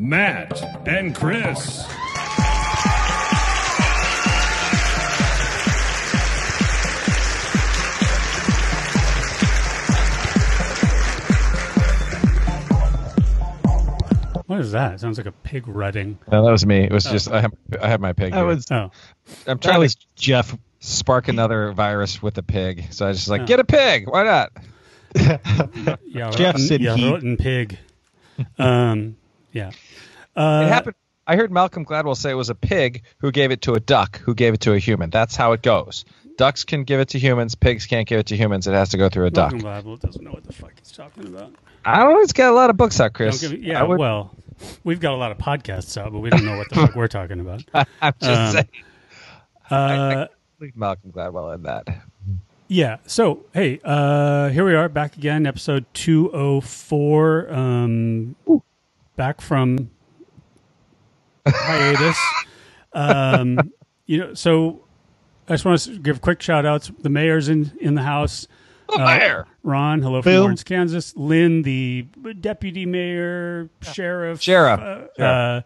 Matt, and Chris. What is that? It sounds like a pig rutting. No, that was me. It was just I have I have my pig. That was Oh, I'm that trying was to Jeff. spark another virus with a pig, so I was just like, Oh. get a pig. Why not? yeah, Jeff rotten, said yeah, he- rotten pig. Um, yeah. Uh, it happened. I heard Malcolm Gladwell say it was a pig who gave it to a duck who gave it to a human. That's how it goes. Ducks can give it to humans. Pigs can't give it to humans. It has to go through a duck. Malcolm Gladwell doesn't know what the fuck he's talking about. I don't know. It's got a lot of books out, Chris. Give- yeah, would, well, we've got a lot of podcasts out, but we don't know what the fuck we're talking about. I'm just um, saying. Uh, Leave Malcolm Gladwell in that. Yeah. So, hey, uh, here we are back again, episode 204. Um, back from hiatus. um, you know, so I just want to give quick shout outs. The mayor's in, in the house. The Uh, mayor. Ron, hello from Lawrence, Kansas. Lynn, the deputy mayor, sheriff. Sheriff. Uh, uh,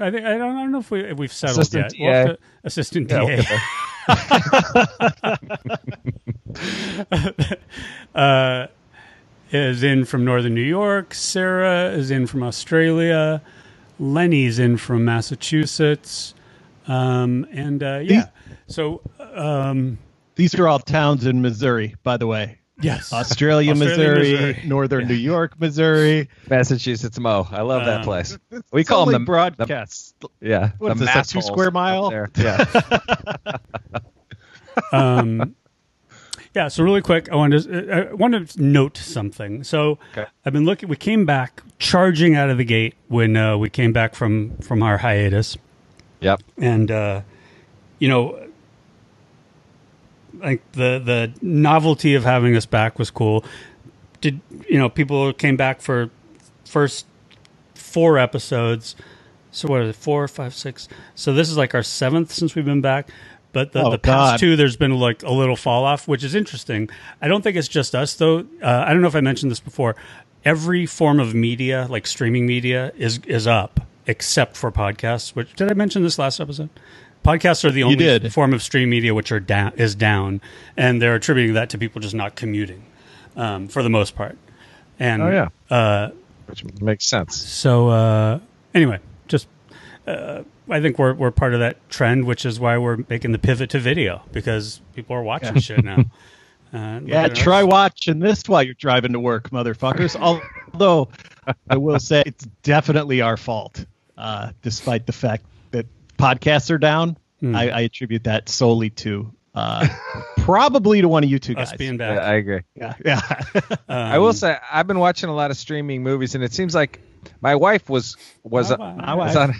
I think I don't, I don't know if, we, if we've settled Assistant yet. We'll to- assistant Yeah, DA. okay. uh, is in from northern New York. Sarah is in from Australia. Lenny's in from Massachusetts. Um, and uh, yeah, so um, These are all towns in Missouri, by the way. yes, Australia, Australia, Missouri, Missouri. Northern New York, Missouri. Massachusetts Mo. I love that Um, place. We It's call only them the, broadcasts. yeah. What the is this, a two square mile? there. Yeah. um, yeah. So really quick, I wanted to, I want to note something. So Okay. I've been looking. We came back charging out of the gate when uh, we came back from from our hiatus. yep. and uh, you know, like the the novelty of having us back was cool. Did you know people came back for first four episodes? So what what is it? Four, five, six. So this is like our seventh since we've been back. But the, Oh, the past God. two, there's been like a little fall off, which is interesting. I don't think it's just us though. Uh, I don't know if I mentioned this before. Every form of media, like streaming media, is is up except for podcasts. Which did I mention this last episode? Podcasts are the only form of stream media which are down is down, and they're attributing that to people just not commuting, um, for the most part. And Oh, yeah. uh, Which makes sense. so uh, anyway, just uh, I think we're we're part of that trend, which is why we're making the pivot to video because people are watching shit now. Uh, Yeah, try watching this while you're driving to work, motherfuckers. Although I will say it's definitely our fault, uh, despite the fact that podcasts are down. Hmm. I, I attribute that solely to uh, probably to one of you two guys. us being Yeah. I agree. yeah, yeah. I will say I've been watching a lot of streaming movies, and it seems like my wife was was My wife. Was on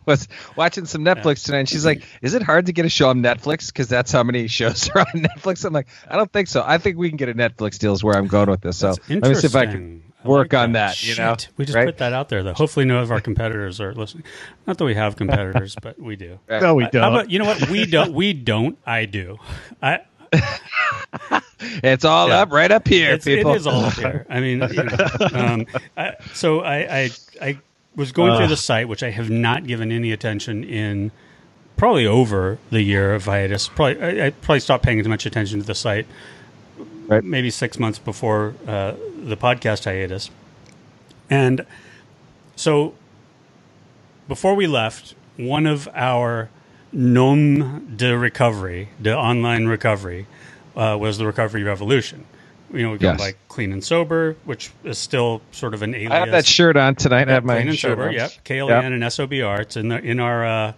was watching some Netflix tonight. And she's like, "Is it hard to get a show on Netflix? Because that's how many shows are on Netflix." I'm like, "I don't think so. I think we can get a Netflix deal. Is where I'm going with this. So let me see if I can interesting. I work like on that. You know, we just right? put that out there though. Hopefully, none of our competitors are listening. Not that we have competitors, but we do. no, we don't. about you know what we don't? We don't. I do. I It's all Yeah. up right up here, it's, people. is all up here. I mean, you know, um, I, so I, I I was going through the site, which I have not given any attention in probably over the year of hiatus. Probably I, I probably stopped paying as much attention to the site Right. maybe six months before uh, the podcast hiatus, and so before we left, one of our nom de recovery, the online recovery, uh, was the Recovery Revolution. You know, we go Yes. by Clean and Sober, which is still sort of an alias. I have that shirt on tonight. I have my Clean and Sober, on. yep. KLN Yep. and SOBR. It's in the in our uh,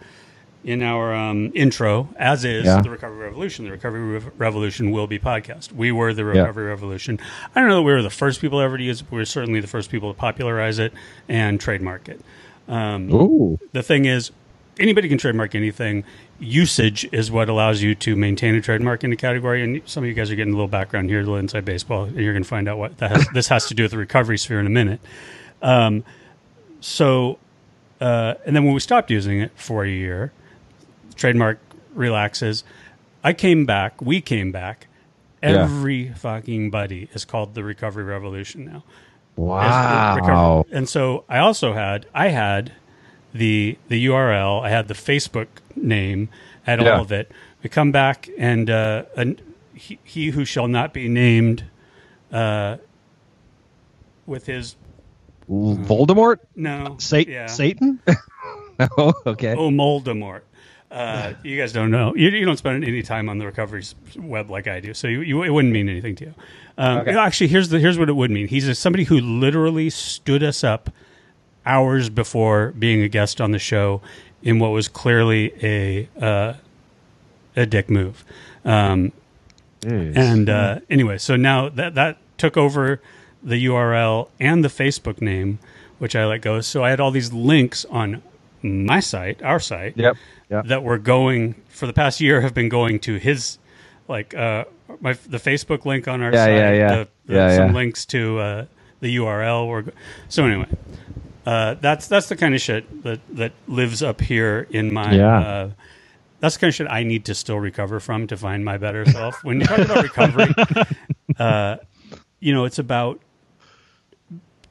in our um, intro, as is Yeah. the Recovery Revolution. The Recovery Rev- Revolution will be podcast. We were the Yeah. Recovery Revolution. I don't know that we were the first people ever to use it, but we were certainly the first people to popularize it and trademark it. Um, Ooh. the thing is, anybody can trademark anything. Usage is what allows you to maintain a trademark in a category. And some of you guys are getting a little background here, a little inside baseball, and you're going to find out what that has, this has to do with the recovery sphere in a minute. Um, so, uh, and then when we stopped using it for a year, trademark relaxes. I came back. We came back. Yeah. Every fucking buddy is called the Recovery Revolution now. Wow. And so I also had I had the the URL, I had the Facebook name, I had Yeah. all of it. We come back and uh, an, he, he who shall not be named, uh, with his Voldemort? no Sa- yeah. Satan? oh, okay. Oh, Moldemort. Uh, you guys don't know. You, you don't spend any time on the recovery web like I do, so you, you, it wouldn't mean anything to you. Um, Actually, here's the here's what it would mean. He's a, somebody who literally stood us up hours before being a guest on the show in what was clearly a uh, a dick move. Um, and uh, anyway, so now that that took over the URL and the Facebook name, which I let go. So I had all these links on my site, our site, Yep. Yep. that were going for the past year have been going to his like uh my the Facebook link on our Yeah, site, yeah, yeah. The, the, Yeah, some links to uh, the URL. Go- so anyway, uh, that's that's the kind of shit that that lives up here in my. Yeah. Uh, that's the kind of shit I need to still recover from to find my better self. When you talk about recovery, uh, you know, it's about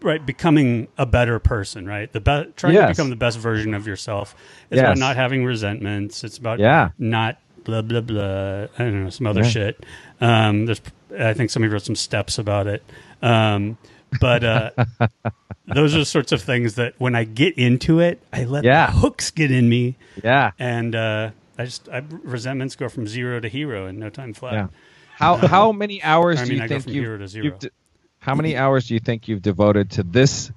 right becoming a better person, right? The be- trying to become the best version of yourself. It's about not having resentments. It's about Yeah. not blah blah blah. I don't know some other Yeah. shit. Um, there's, I think somebody wrote some steps about it. Um, but uh, those are the sorts of things that when I get into it, I let Yeah. the hooks get in me, Yeah. and uh, I just I, resentments go from zero to hero in no time flat. Yeah. How how many hours I do mean, you I think you've, to zero. you've de- how many hours do you think you've devoted to this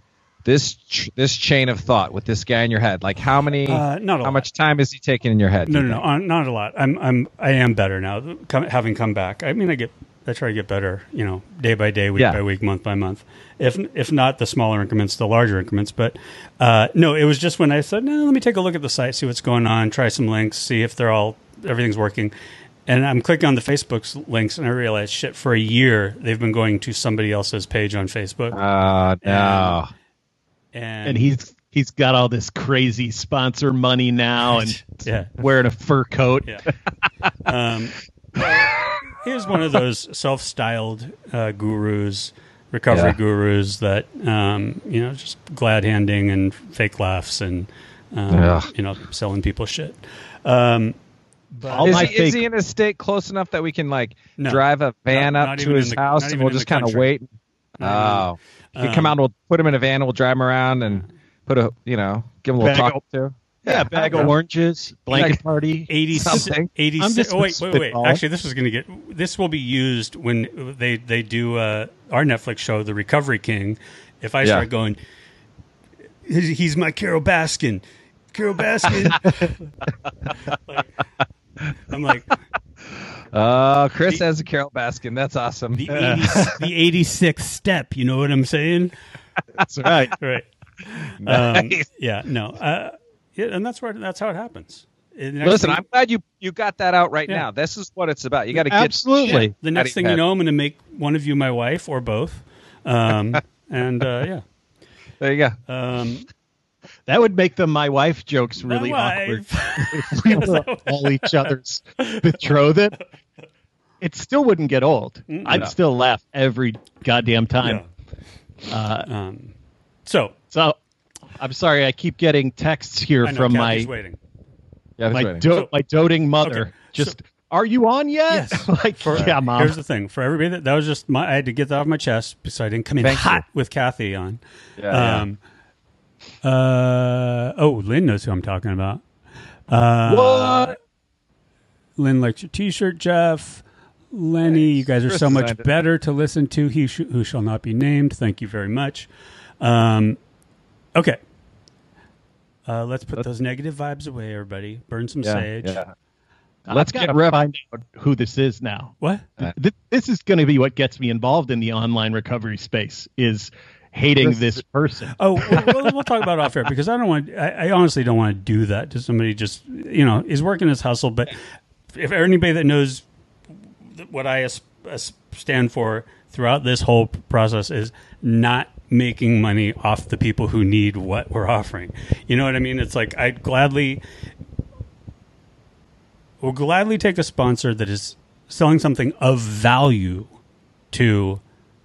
this ch- this chain of thought with this guy in your head? Like how many Uh, not a how lot. much time is he taking in your head? No, you no, no, uh, not a lot. I'm, I'm, I am better now. Having come back, I mean, I get, I try to get better. You know, day by day, week Yeah. by week, month by month. If, if not the smaller increments, the larger increments. But uh, no, it was just when I said, no, let me take a look at the site, see what's going on, try some links, see if they're all, everything's working. And I'm clicking on the Facebook's links, and I realize, shit, for a year they've been going to somebody else's page on Facebook, Uh, no. and, and he's he's got all this crazy sponsor money now and yeah, wearing a fur coat. Yeah. um, here's one of those self-styled uh, gurus, recovery Yeah. gurus that um, you know just glad handing and fake laughs and um, Ugh. you know selling people shit. Um, All Is my he, is fake he in a state close enough that we can like No. drive a van Not- up not to his the- house and we'll just kind of wait? Not Oh, he can come Um, out. We'll put him in a van. And we'll drive him around and put a you know give him a little Bag talk of- to. Yeah, bag of oranges, blanket party. 80 Something. 86 I'm just oh, wait, wait, wait. Actually, this is going to get. This will be used when they they do uh, our Netflix show, The Recovery King. If I Yeah. start going, he's, my Carole Baskin, Carole Baskin. Like, I'm like Oh, Chris has a Carole Baskin. That's awesome. the 80, the 86th step. You know what I'm saying? That's right. Right. Um, Nice. yeah. No. Uh, yeah, and that's where that's how it happens. Listen, thing- I'm glad you you got that out right Yeah. now. This is what it's about. You got to get Absolutely. shit the next thing you know, I'm going to make one of you my wife or both. Um, and uh, yeah. There you go. Um, That would make the my wife jokes really my awkward. if we were all each other's betrothed. It still wouldn't get old. I'd No. still laugh every goddamn time. Uh, Um, so so I'm sorry, I keep getting texts here I know from Kathy's my waiting. Yeah, my do- So- my doting mother. Okay, Just are you on yet? Yes. like For- yeah, mom. Here's the thing for everybody that, that was just my. I had to get that off my chest so I didn't come in Thank hot with Kathy on. Yeah, yeah. Um, uh, oh, Lynn knows who I'm talking about. Uh, What? Lynn likes your T-shirt, Jeff. Lenny, you guys are Chris so much better to listen to. He sh- who shall not be named. Thank you very much. Um, okay, uh, let's put those negative vibes away, everybody. Burn some Yeah, sage. yeah. Let's gotta get rev- find out who this is now. What? Th- this is going to be what gets me involved in the online recovery space is hating this person. Oh, well, we'll, we'll talk about it off air because I don't want. I, I honestly don't want to do that to somebody. Just you know, is working his hustle. But if anybody that knows what I as, as stand for throughout this whole process is not making money off the people who need what we're offering. You know what I mean? It's like I'd gladly will gladly take a sponsor that is selling something of value to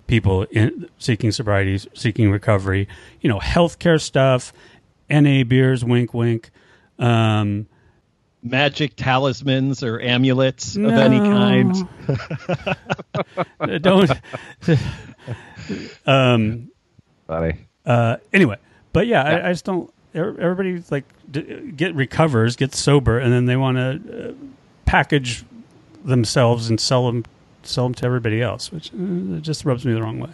people in, seeking sobriety, seeking recovery. You know, healthcare stuff, NA beers, wink, wink. Um, Magic talismans or amulets of any kind. don't. um, Funny. uh, anyway, but yeah, I, I just don't. Everybody like d- get recovers, get sober, and then they want to uh, package themselves and sell them, sell them to everybody else, which uh, it just rubs me the wrong way.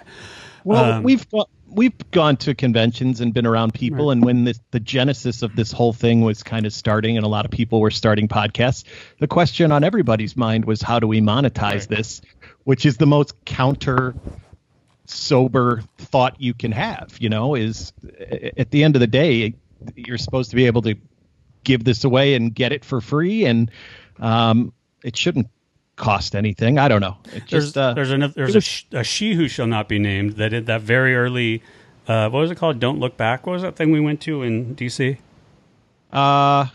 Well, Um, we've got, we've gone to conventions and been around people, and when this, the genesis of this whole thing was kind of starting, and a lot of people were starting podcasts, the question on everybody's mind was how do we monetize this, which is the most counter sober thought you can have. You know, is at the end of the day, you're supposed to be able to give this away and get it for free, and um, it shouldn't cost anything. I don't know. It There's just uh, there's another there's a, sh- a she who shall not be named that did that very early. Uh, what was it called? Don't look back. What was that thing we went to in D.C. uh,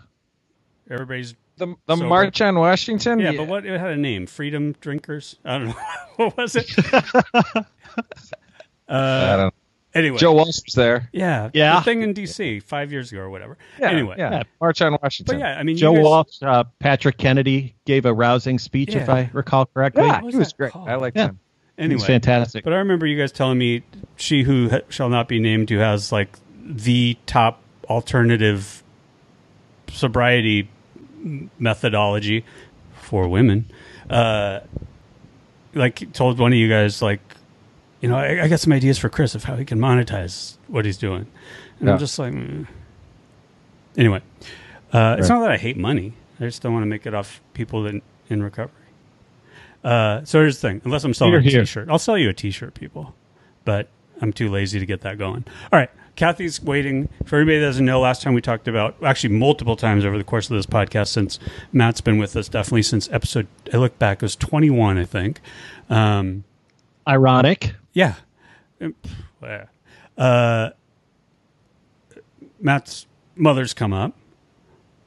Everybody's The the Sober. March on Washington. yeah, but what it had a name? Freedom Drinkers. I don't know what was it. I don't. Anyway, Joe Walsh was there. yeah, Yeah. the thing in D.C. five years ago or whatever. Yeah, anyway, yeah. March on Washington. but yeah, I mean, Joe guys, Walsh, uh, Patrick Kennedy gave a rousing speech, if I recall correctly. Yeah, What he was was great. called? I liked Yeah. him. He's Anyway, fantastic. But I remember you guys telling me she who ha- shall not be named, who has like the top alternative sobriety methodology for women, uh, like told one of you guys like, you know, I, I got some ideas for Chris of how he can monetize what he's doing, and Yeah. I'm just like, mm. anyway, uh, it's not that I hate money. I just don't want to make it off people in, in recovery. Uh, so here's the thing: unless I'm selling Here, a here. T-shirt, I'll sell you a T-shirt, people. But I'm too lazy to get that going. All right, Kathy's waiting. For everybody that doesn't know, last time we talked about actually multiple times over the course of this podcast since Matt's been with us, definitely since episode. I look back, it was 21, I think. Um, Ironic. Yeah. Yeah. Uh, Matt's mother's come up.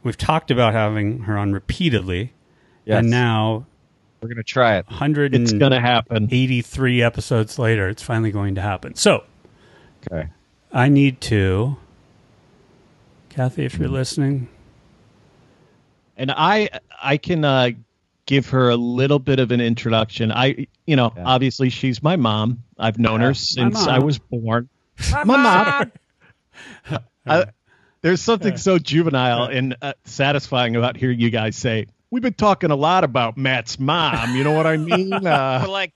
We've talked about having her on repeatedly, Yes. and now We're gonna try it. 100 It's going to happen. 83 episodes later, it's finally going to happen. So Okay. I need to, Kathy, if you're listening, And I I can uh, give her a little bit of an introduction. I you know, Yeah. obviously she's my mom. I've known her since. I was born. My mom. I, there's something so juvenile and uh, satisfying about hearing you guys say, "We've been talking a lot about Matt's mom." You know what I mean? Uh, like,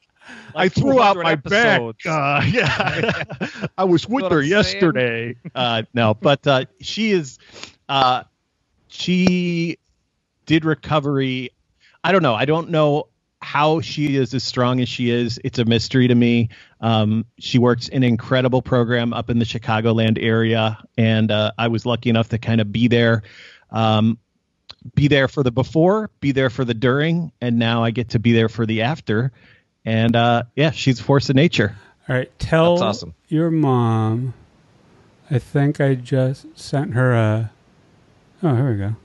I threw out my 200 back. Uh, yeah, I was with her I'm yesterday. Uh, no, but uh, she is. Uh, she did recovery. I don't know. I don't know how she is as strong as she is. It's a mystery to me. Um, she works in an incredible program up in the Chicagoland area, and uh, I was lucky enough to kind of be there. Um, be there for the before, be there for the during, and now I get to be there for the after. And uh, yeah, she's a force of nature. all right, tell That's awesome. your mom. I think I just sent her a. Oh, here we go.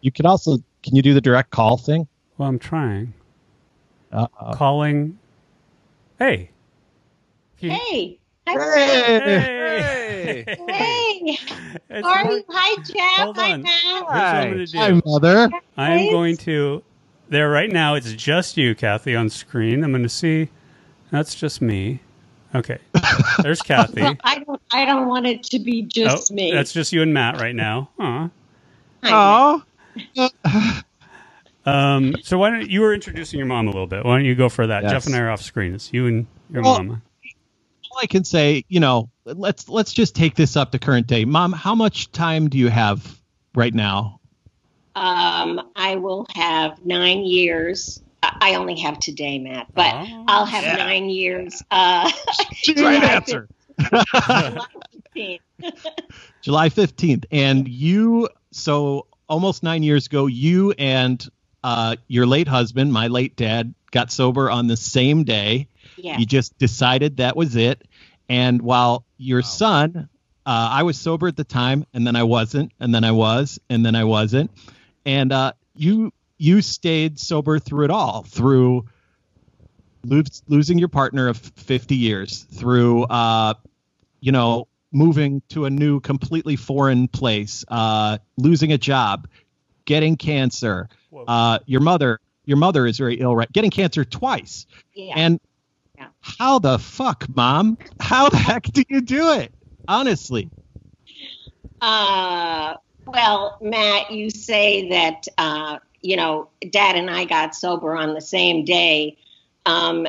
You can also can you do the direct call thing? Well, I'm trying. Uh, Calling. Hey. Can- Hey. Hi, Hey. Hey. It's How are you? Hi, Jeff. Hold Hi, on. Matt. Here's what I'm going to Hi, mother. I am going to. There right now, it's just you, Kathy, on screen. I'm going to see. That's just me. Okay. There's Kathy. Well, I don't. I don't want it to be just Oh, me. That's just you and Matt right now. Aw. Hi, Um, so why don't you were introducing your mom a little bit? Why don't you go for that? Yes. Jeff and I are off screen. It's you and your Well, mama. All I can say, you know, let's let's just take this up to current day. Mom, how much time do you have right now? Um, I will have nine years I I only have today, Matt, but Oh, I'll have yeah. nine years. Uh, Great July answer. July 15th. July 15th. And you, so almost nine years ago, you and uh, your late husband, my late dad, got sober on the same day. Yeah. You just decided that was it. And while your son, uh, I was sober at the time, and then I wasn't, and then I was, and then I wasn't. And uh, you you stayed sober through it all, through lo- losing your partner of 50 years, through uh, you know moving to a new completely foreign place, uh, losing a job, getting cancer. Uh, your mother your mother is very ill, right? Getting cancer twice. yeah. And Yeah. how the fuck, mom? How the heck do you do it? Honestly. Uh, well, Matt, you say that uh, you know Dad and I got sober on the same day um,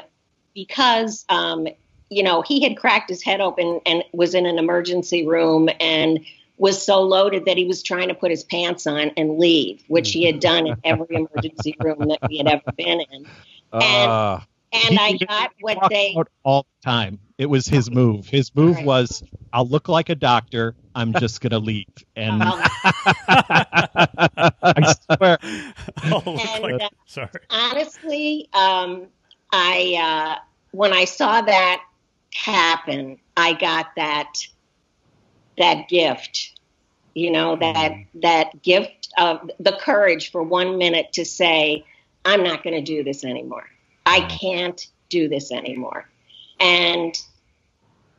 because um, you know he had cracked his head open and was in an emergency room and was so loaded that he was trying to put his pants on and leave, which he had done in every emergency room that we had ever been in. And Uh, and I got what they out all the time. It was his move. His move Right. was, "I'll look like a doctor. I'm just gonna leave." And um, I swear, Oh, And, like- uh, sorry. honestly, um, I uh, when I saw that happen, I got that that gift, you know, that that gift of the courage for one minute to say, "I'm not going to do this anymore. I can't do this anymore." And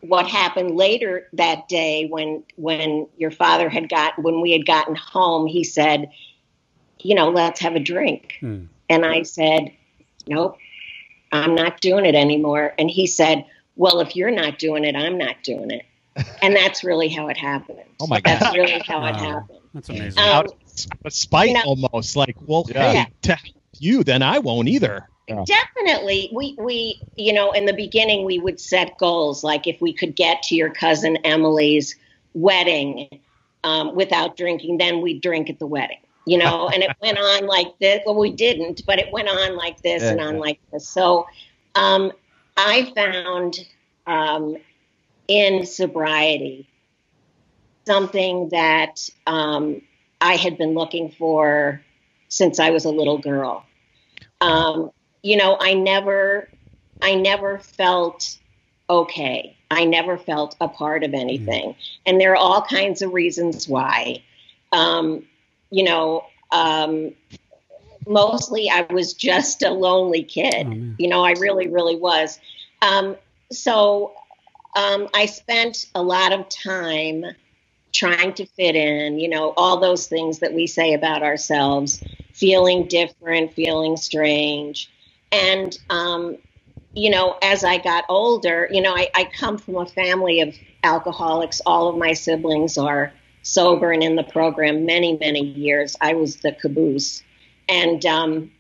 what happened later that day when when your father had got when we had gotten home, he said, "You know, let's have a drink." Hmm. And I said, Nope, I'm not doing it anymore. And he said, Well, if you're not doing it, I'm not doing it. And that's really how it happened. Oh my god, That's really how it Wow. happened. That's amazing. Um, out of spite you know- almost. Like, well, Yeah. hey, to help you, then I won't either. Definitely. We, we, you know, in the beginning, we would set goals like if we could get to your cousin Emily's wedding um, without drinking, then we'd drink at the wedding, you know, and it went on like this. Well, we didn't, but it went on like this Yeah, and on yeah. like this. So um, I found um, in sobriety something that um, I had been looking for since I was a little girl. Um, you know, I never, I never felt okay. I never felt a part of anything, and there are all kinds of reasons why. Um, you know, um, mostly I was just a lonely kid. Oh, you know, I really, really was. Um, so um, I spent a lot of time trying to fit in, you know, all those things that we say about ourselves, feeling different, feeling strange. And, um, you know, as I got older, you know, I, I come from a family of alcoholics. All of my siblings are sober and in the program many, many years. I was the caboose. And, um,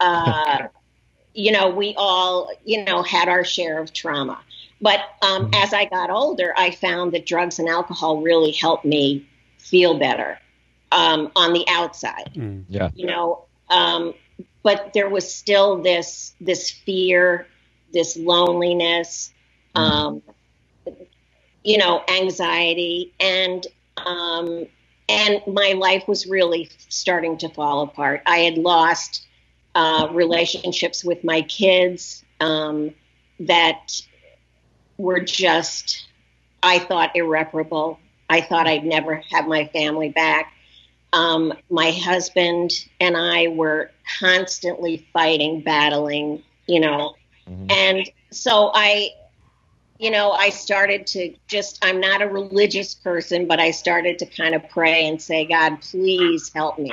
uh, you know, we all, you know, had our share of trauma. But um, as I got older, I found that drugs and alcohol really helped me feel better um, on the outside Mm. yeah. you know um, but there was still this this fear this loneliness um, you know anxiety and um, and my life was really starting to fall apart i had lost uh, relationships with my kids um, that were just i thought irreparable i thought i'd never have my family back um, my husband and I were constantly fighting, battling, you know. Mhm. And so I, you know, I started to just, I'm not a religious person, but I started to kind of pray and say, God, please help me.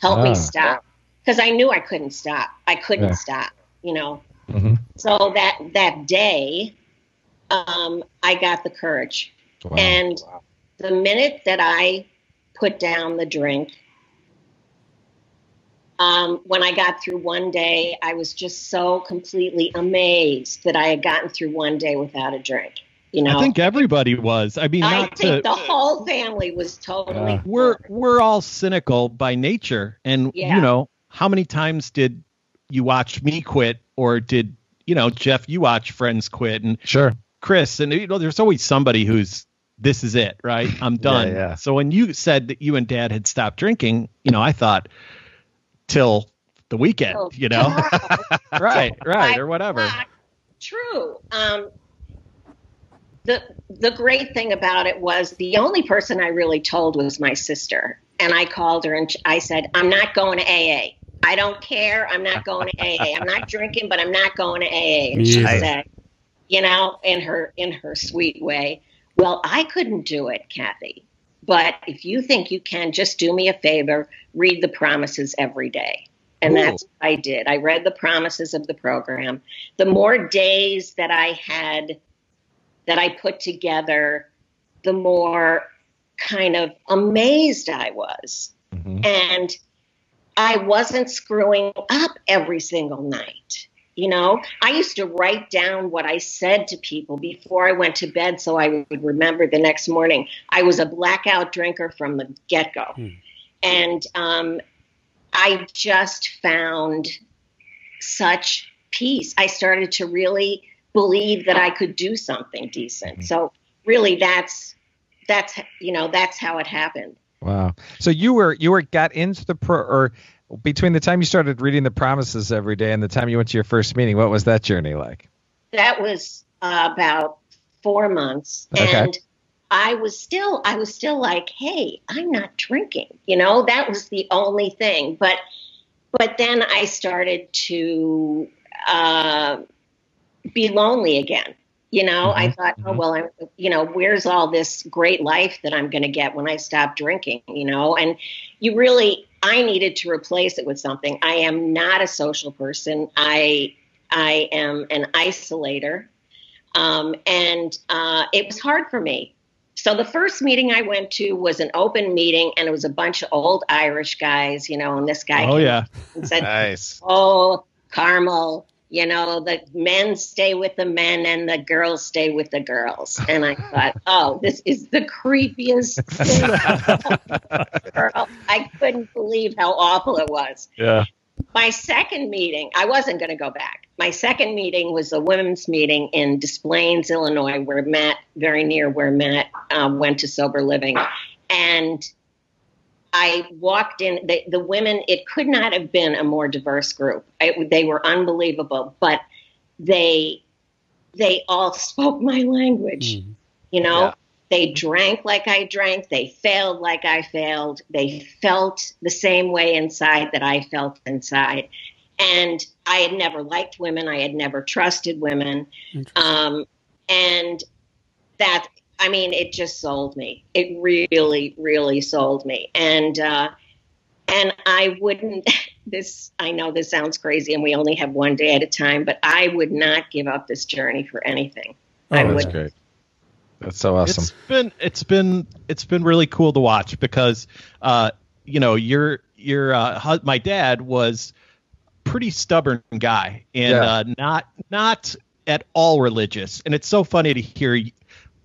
Help Ah. me stop. Because I knew I couldn't stop. I couldn't Yeah. stop, you know. Mhm. So that that day, um, I got the courage. Wow. And the minute that I put down the drink, um, when I got through one day, I was just so completely amazed that I had gotten through one day without a drink. You know, I think everybody was. I mean, I not think to. the whole family was totally. Yeah. we're we're all cynical by nature, and Yeah. you know how many times did you watch me quit, or did you know Jeff? You watch Friends quit, and Sure. Chris, and you know, there's always somebody who's this is it, right? I'm done. Yeah, yeah. So when you said that you and Dad had stopped drinking, you know, I thought till the weekend, Oh, you know, right, right, or whatever. True. Um, the the great thing about it was the only person I really told was my sister, and I called her and I said, "I'm not going to AA. I don't care. I'm not going to AA. I'm not drinking, but I'm not going to AA." And she either. said, you know, in her in her sweet way, "Well, I couldn't do it, Kathy." But if you think you can, just do me a favor, read the promises every day. And Ooh. that's what I did. I read the promises of the program. The more days that I had that I put together, the more kind of amazed I was. Mhm. And I wasn't screwing up every single night. You know, I used to write down what I said to people before I went to bed so I would remember the next morning. I was a blackout drinker from the get go. And um, I just found such peace. I started to really believe that I could do something decent. So really that's that's you know, that's how it happened. Wow. So you were you were got into the pro or between the time you started reading the promises every day and the time you went to your first meeting, what was that journey like? that was uh, about four months. Okay. and i was still i was still like hey i'm not drinking you know? That was the only thing. But but then i started to uh, be lonely again you know? I Mhm, thought oh well i'm you know where's all this great life that i'm going to get when i stop drinking you know? And you really i needed to replace it with something i am not a social person i I am an isolator. Um, and uh, it was hard for me. So the first meeting I went to was an open meeting, and it was a bunch of old Irish guys, you know, and this guy Oh came yeah, and said, Nice. Oh, Carmel, you know, the men stay with the men and the girls stay with the girls. And I thought, oh, this is the creepiest thing. Girl, I couldn't believe how awful it was Yeah. my second meeting, I wasn't going to go back. My second meeting was a women's meeting in Des Plaines, Illinois, where Matt, very near where Matt um, went to sober living. And I walked in, the, the women, it could not have been a more diverse group. It, they were unbelievable, but they, they all spoke my language. You know, Yeah. they drank like I drank. They failed like I failed. They felt the same way inside that I felt inside. And I had never liked women. I had never trusted women. Um, and that, I mean, it just sold me. It really, really sold me. And, uh, and I wouldn't, this, I know this sounds crazy and we only have one day at a time, but I would not give up this journey for anything. I Oh, would That's great. That's so awesome. it's been it's been it's been really cool to watch because uh you know your your uh, my dad was pretty stubborn guy and Yeah. uh, not not at all religious and it's so funny to hear y-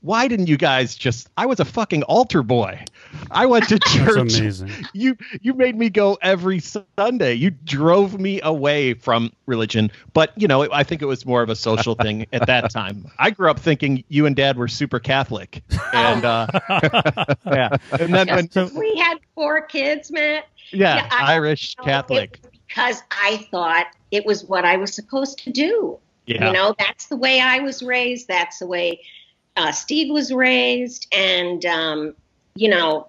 why didn't you guys just I was a fucking altar boy I went to That's church amazing. you you made me go every Sunday. You drove me away from religion, but you know I think it was more of a social thing at that time. I grew up thinking you and Dad were super Catholic, and uh, yeah, and then when we had four kids, Matt. yeah, Yeah, Irish No, Catholic, because I thought it was what I was supposed to do. yeah, You know, that's the way I was raised. That's the way uh, Steve was raised, and um, you know,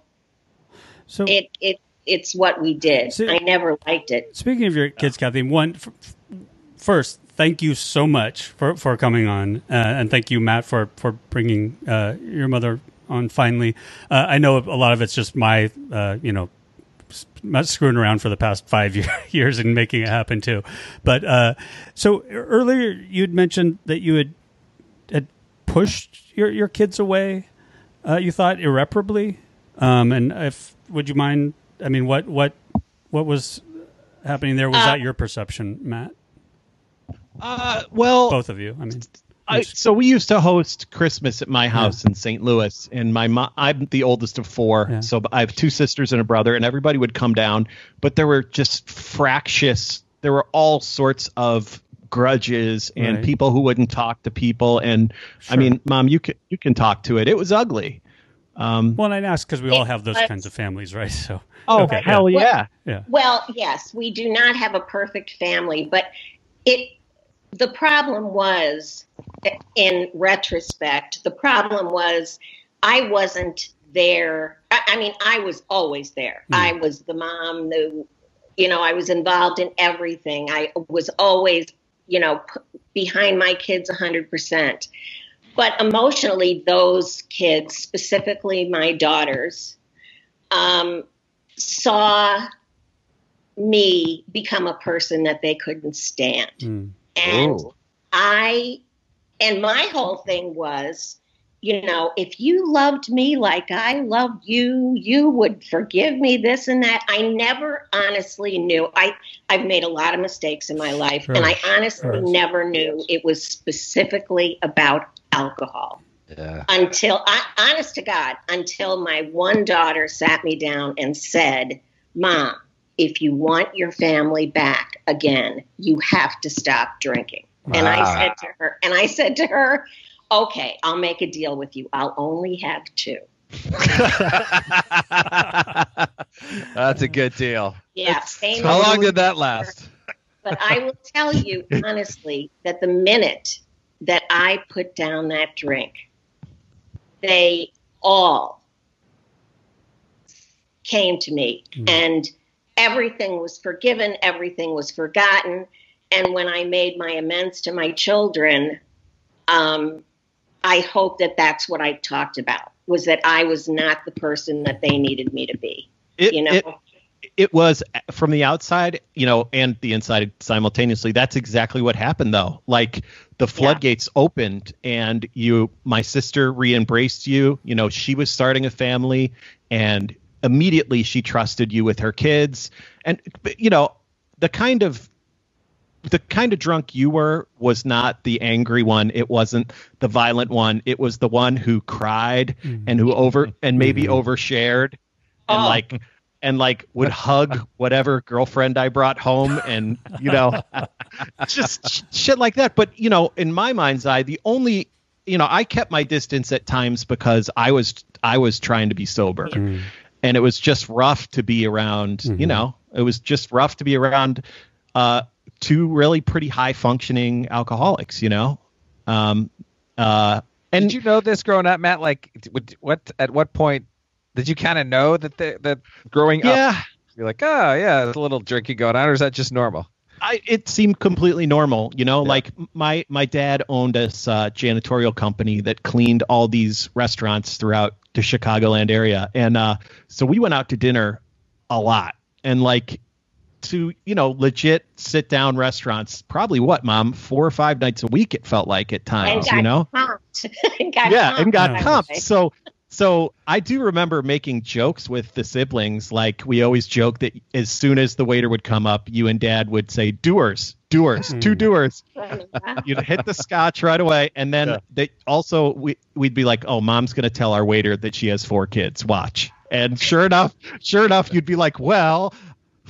So it it it's what we did. See- I never liked it. Speaking of your kids, Kathy, one first, thank you so much for, for coming on, uh, and thank you, Matt, for for bringing uh, your mother on. Finally, uh, I know a lot of it's just my, uh, you know, screwing around for the past five year, years and making it happen too. But uh, so earlier, you'd mentioned that you had pushed your your kids away. Uh, you thought irreparably, um, and if would you mind? I mean, what what what was happening there? Was Uh, that your perception, Matt? uh, well, Both of you. I mean, I, so we used to host Christmas at my house in St. Louis, and my mom. I'm the oldest of four, Yeah. so I have two sisters and a brother, and everybody would come down, but there were just fractious there were all sorts of grudges and Right. people who wouldn't talk to people. And I mean, mom, you can you can talk to it. It was ugly. Um, Well, and I ask because we all have those But- kinds of families, right? So oh okay, hell yeah. yeah! yeah, Well, yes, we do not have a perfect family, but it the problem was in retrospect, the problem was I wasn't there. I, I mean, I was always there. Hmm. I was the mom, the you know, I was involved in everything. I was always, you know, p- behind my kids 100%. But emotionally, those kids, specifically my daughters, um, saw me become a person that they couldn't stand. Mm. And Oh. I, and my whole thing was, you know, if you loved me like I loved you, you would forgive me this and that. I never honestly knew. I, I've made a lot of mistakes in my life, Sure. and I honestly Sure. never knew it was specifically about alcohol Yeah. until I, honest to God, until my one daughter sat me down and said, Mom, if you want your family back again, you have to stop drinking. And I ah. said to her, and I said to her, okay, I'll make a deal with you. I'll only have two. That's a good deal. Yeah. How long did that last? But I will tell you honestly that the minute that I put down that drink, they all came to me and everything was forgiven, everything was forgotten. And when I made my amends to my children, um, I hope that that's what I talked about was that I was not the person that they needed me to be. It, You know, it, it was from the outside, you know, and the inside simultaneously. That's exactly what happened, though. Like the floodgates opened, and you, my sister, re-embraced you. You know, she was starting a family, and immediately she trusted you with her kids. And you know, the kind of the kind of drunk you were was not the angry one. It wasn't the violent one. It was the one who cried mm-hmm. and who over and maybe mm-hmm. overshared and Oh. like and like would hug whatever girlfriend I brought home and you know just sh- shit like that. But you know, in my mind's eye, the only you know, I kept my distance at times because I was I was trying to be sober. Mm-hmm. And it was just rough to be around, you know, it was just rough to be around uh two really pretty high functioning alcoholics, you know. Um uh and Did you know this growing up, Matt? Like, what? at what point did you kind of know that the, that growing up, yeah, you're like, oh yeah, there's a little drinking going on, or is that just normal? I, it seemed completely normal, you know. Like my my dad owned this uh, janitorial company that cleaned all these restaurants throughout the Chicagoland area, and uh, so we went out to dinner a lot, and like to you know legit sit down restaurants, probably what, mom, four or five nights a week. It felt like at and times, got you know. And got yeah, and got Yeah. comped. So so I do remember making jokes with the siblings. Like we always joke that as soon as the waiter would come up, you and dad would say, "Doers, doers, hmm. two doers." You'd hit the scotch right away, and then Yeah. they also we we'd be like, "Oh, mom's gonna tell our waiter that she has four kids. Watch." And sure enough, sure enough, you'd be like, "Well,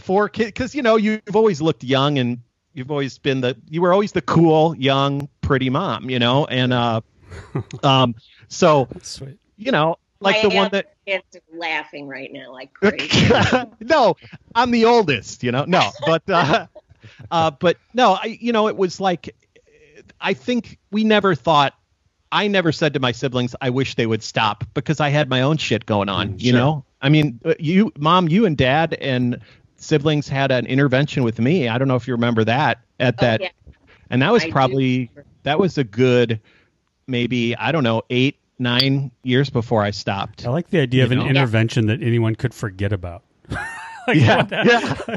four kids," because you know you've always looked young and you've always been the you were always the cool, young, pretty mom, you know, and uh, um, so Sweet. you know, like My the one that kids are laughing right now like crazy. no, I'm the oldest, you know. No, but uh, uh, but no, I you know, it was like I think we never thought I never said to my siblings I wish they would stop because I had my own shit going on, you sure. know. I mean, uh, you mom, you and dad and siblings had an intervention with me. I don't know if you remember that at Oh, that yeah. and that was I probably remember. that was a good maybe I don't know, 8 9 years before I stopped. I like the idea of You an know? intervention that anyone could forget about. Like, Yeah, yeah.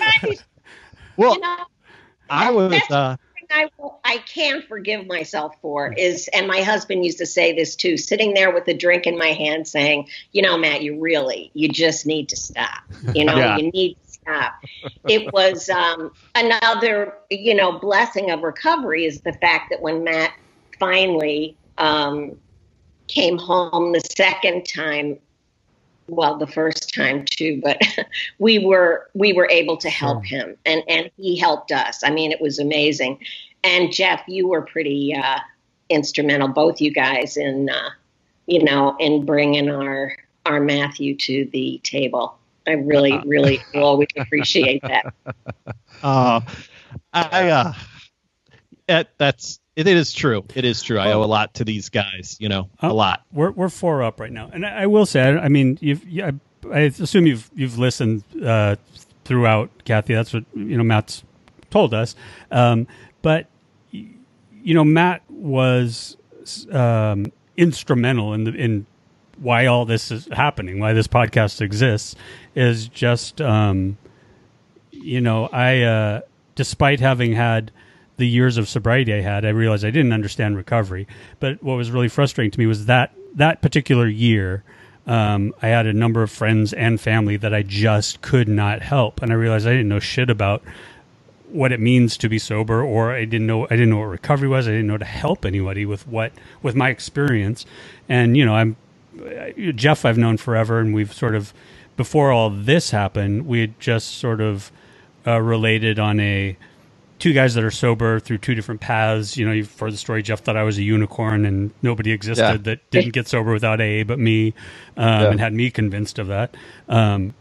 Right. Well, You know, I was uh thing I, I can forgive myself for is, and my husband used to say this too, sitting there with a drink in my hand saying, you know, Matt, you really, you just need to stop. You know, Yeah. you need to stop. It was um, another, you know, blessing of recovery is the fact that when Matt finally um, came home the second time, well the first time too but we were we were able to help him and and he helped us i mean it was amazing and jeff you were pretty uh instrumental both you guys in uh you know in bringing our our matthew to the table i really really will always appreciate that Uh, I uh, it, that's it is true. It is true. I owe a lot to these guys. You know, a Uh, lot. We're we're four up right now, and I, I will say, I, I mean, you've, you, I, I assume you've you've listened uh, throughout, Kathy. That's what you know Matt's told us. Um, but y- you know, Matt was um, instrumental in the in why all this is happening, why this podcast exists, is just um, you know, I uh, despite having had the years of sobriety I had, I realized I didn't understand recovery. But what was really frustrating to me was that that particular year, um, I had a number of friends and family that I just could not help, and I realized I didn't know shit about what it means to be sober, or I didn't know I didn't know what recovery was. I didn't know to help anybody with what with my experience, and you know, I'm Jeff I've known forever, and we've sort of before all this happened, we had just sort of uh, related on a two guys that are sober through two different paths. You know, you've heard the story. Jeff thought I was a unicorn, and nobody existed Yeah. that didn't get sober without AA but me, um, Yeah. and had me convinced of that. Um,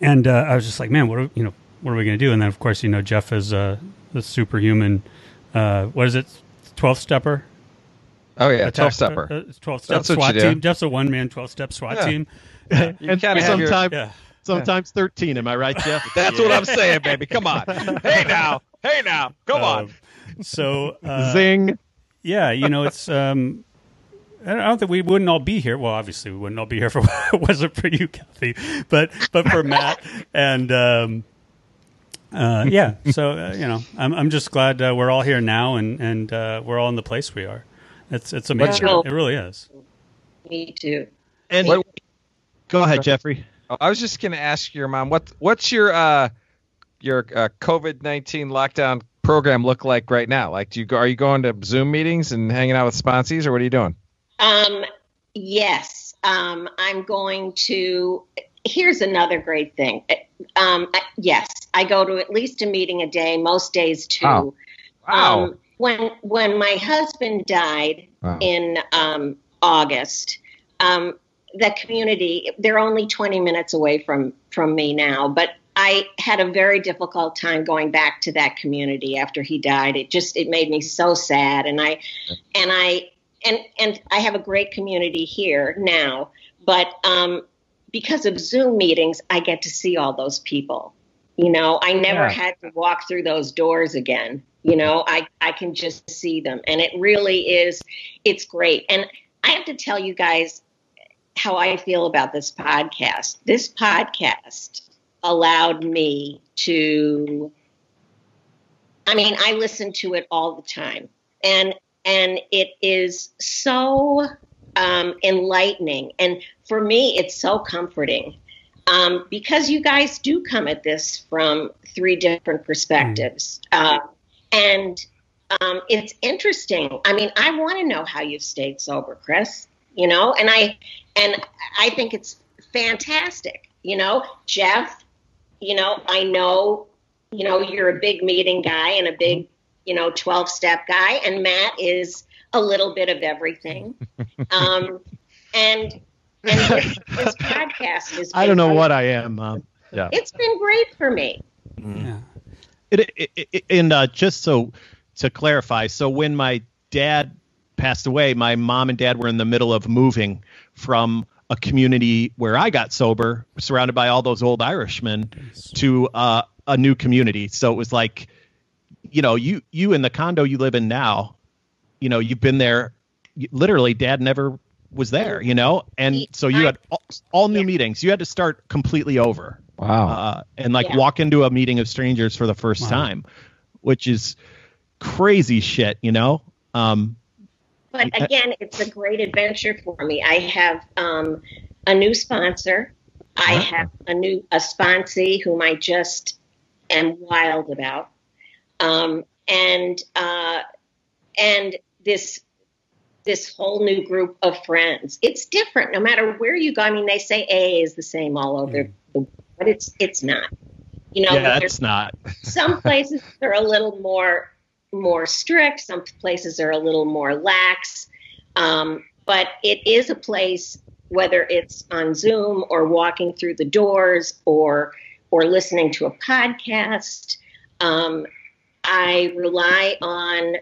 and uh, I was just like, man, what are, you know, what are we going to do? And then of course, you know, Jeff is uh, the superhuman. Uh, what is it? Twelve stepper. Oh yeah, Attack- twelve stepper. uh, uh, Twelve step That's SWAT team. Jeff's a one man twelve step SWAT Yeah. team. You and kinda have your- sometimes, Yeah. sometimes thirteen. Am I right, Jeff? That's what I'm saying, baby. Come on. Hey now. Hey now. Come on. Um, so uh, Zing. yeah, you know, it's. Um, I don't think we wouldn't all be here. Well, obviously, we wouldn't all be here if it wasn't for you, Kathy. But but for Matt and um, uh, yeah. So uh, you know, I'm I'm just glad uh, we're all here now and and uh, we're all in the place we are. It's it's amazing. your- It really is. me too And What- go ahead, Jeffrey. I was just going to ask your mom what what's your uh your uh, COVID nineteen lockdown program look like right now? Like, do you go? Are you going to Zoom meetings and hanging out with sponsees, or what are you doing? Um, yes, um, I'm going to. Here's another great thing. Um, I- yes, I go to at least a meeting a day, most days two. Wow. Wow. Um, when when my husband died Wow. in um, August, um, the community they're only 20 minutes away from from me now, but I had a very difficult time going back to that community after he died. It just it made me so sad, and I and I and and I have a great community here now, but um, because of Zoom meetings, I get to see all those people. You know, I never Yeah. had to walk through those doors again. You know, I I can just see them, and it really is. It's great, and I have to tell you guys how I feel about this podcast. This podcast allowed me to I mean, I listen to it all the time. And and it is so um, enlightening. And for me, it's so comforting. Um, because you guys do come at this from three different perspectives. Uh, and um, it's interesting. I mean, I want to know how you've stayed sober, Chris. You know, and I and I think it's fantastic. You know, Jeff. You know, I know. You know, you're a big meeting guy and a big, you know, twelve step guy, and Matt is a little bit of everything. Um, and and this, this podcast is. I don't know what I am. Um, It's been great for me. Yeah. it, it, it, and uh, just so to clarify, so when my dad passed away, my mom and dad were in the middle of moving from a community where I got sober, surrounded by all those old Irishmen, to uh, a new community. So it was like, you know, you you in the condo you live in now, you know, you've been there. Literally, dad never was there, you know, and so you had all, all new meetings. You had to start completely over Wow. uh, and like Yeah. walk into a meeting of strangers for the first Wow. time, which is crazy shit, you know. Um, But again, it's a great adventure for me. I have um, a new sponsor. I have a new a sponsee whom I just am wild about, um, and uh, and this this whole new group of friends. It's different no matter where you go. I mean, they say A is the same all over, the, but it's it's not. You know, yeah, it's not. some places are a little more more strict. Some places are a little more lax. Um, but it is a place, whether it's on Zoom or walking through the doors or or listening to a podcast. Um, I rely on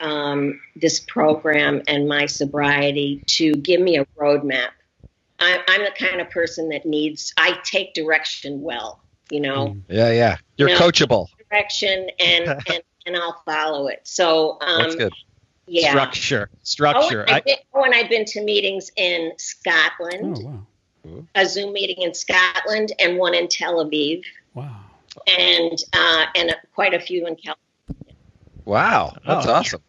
um, this program and my sobriety to give me a roadmap. I, I'm the kind of person that needs. I take direction well. You know, Yeah, yeah. You're No. coachable. direction and and and I'll follow it. So um, That's good. yeah. Structure. Oh, Structure. and I, I've been, oh, and I've been to meetings in Scotland, Oh wow, a Zoom meeting in Scotland, and one in Tel Aviv, wow. and uh, and quite a few in California. Wow, that's Oh, awesome.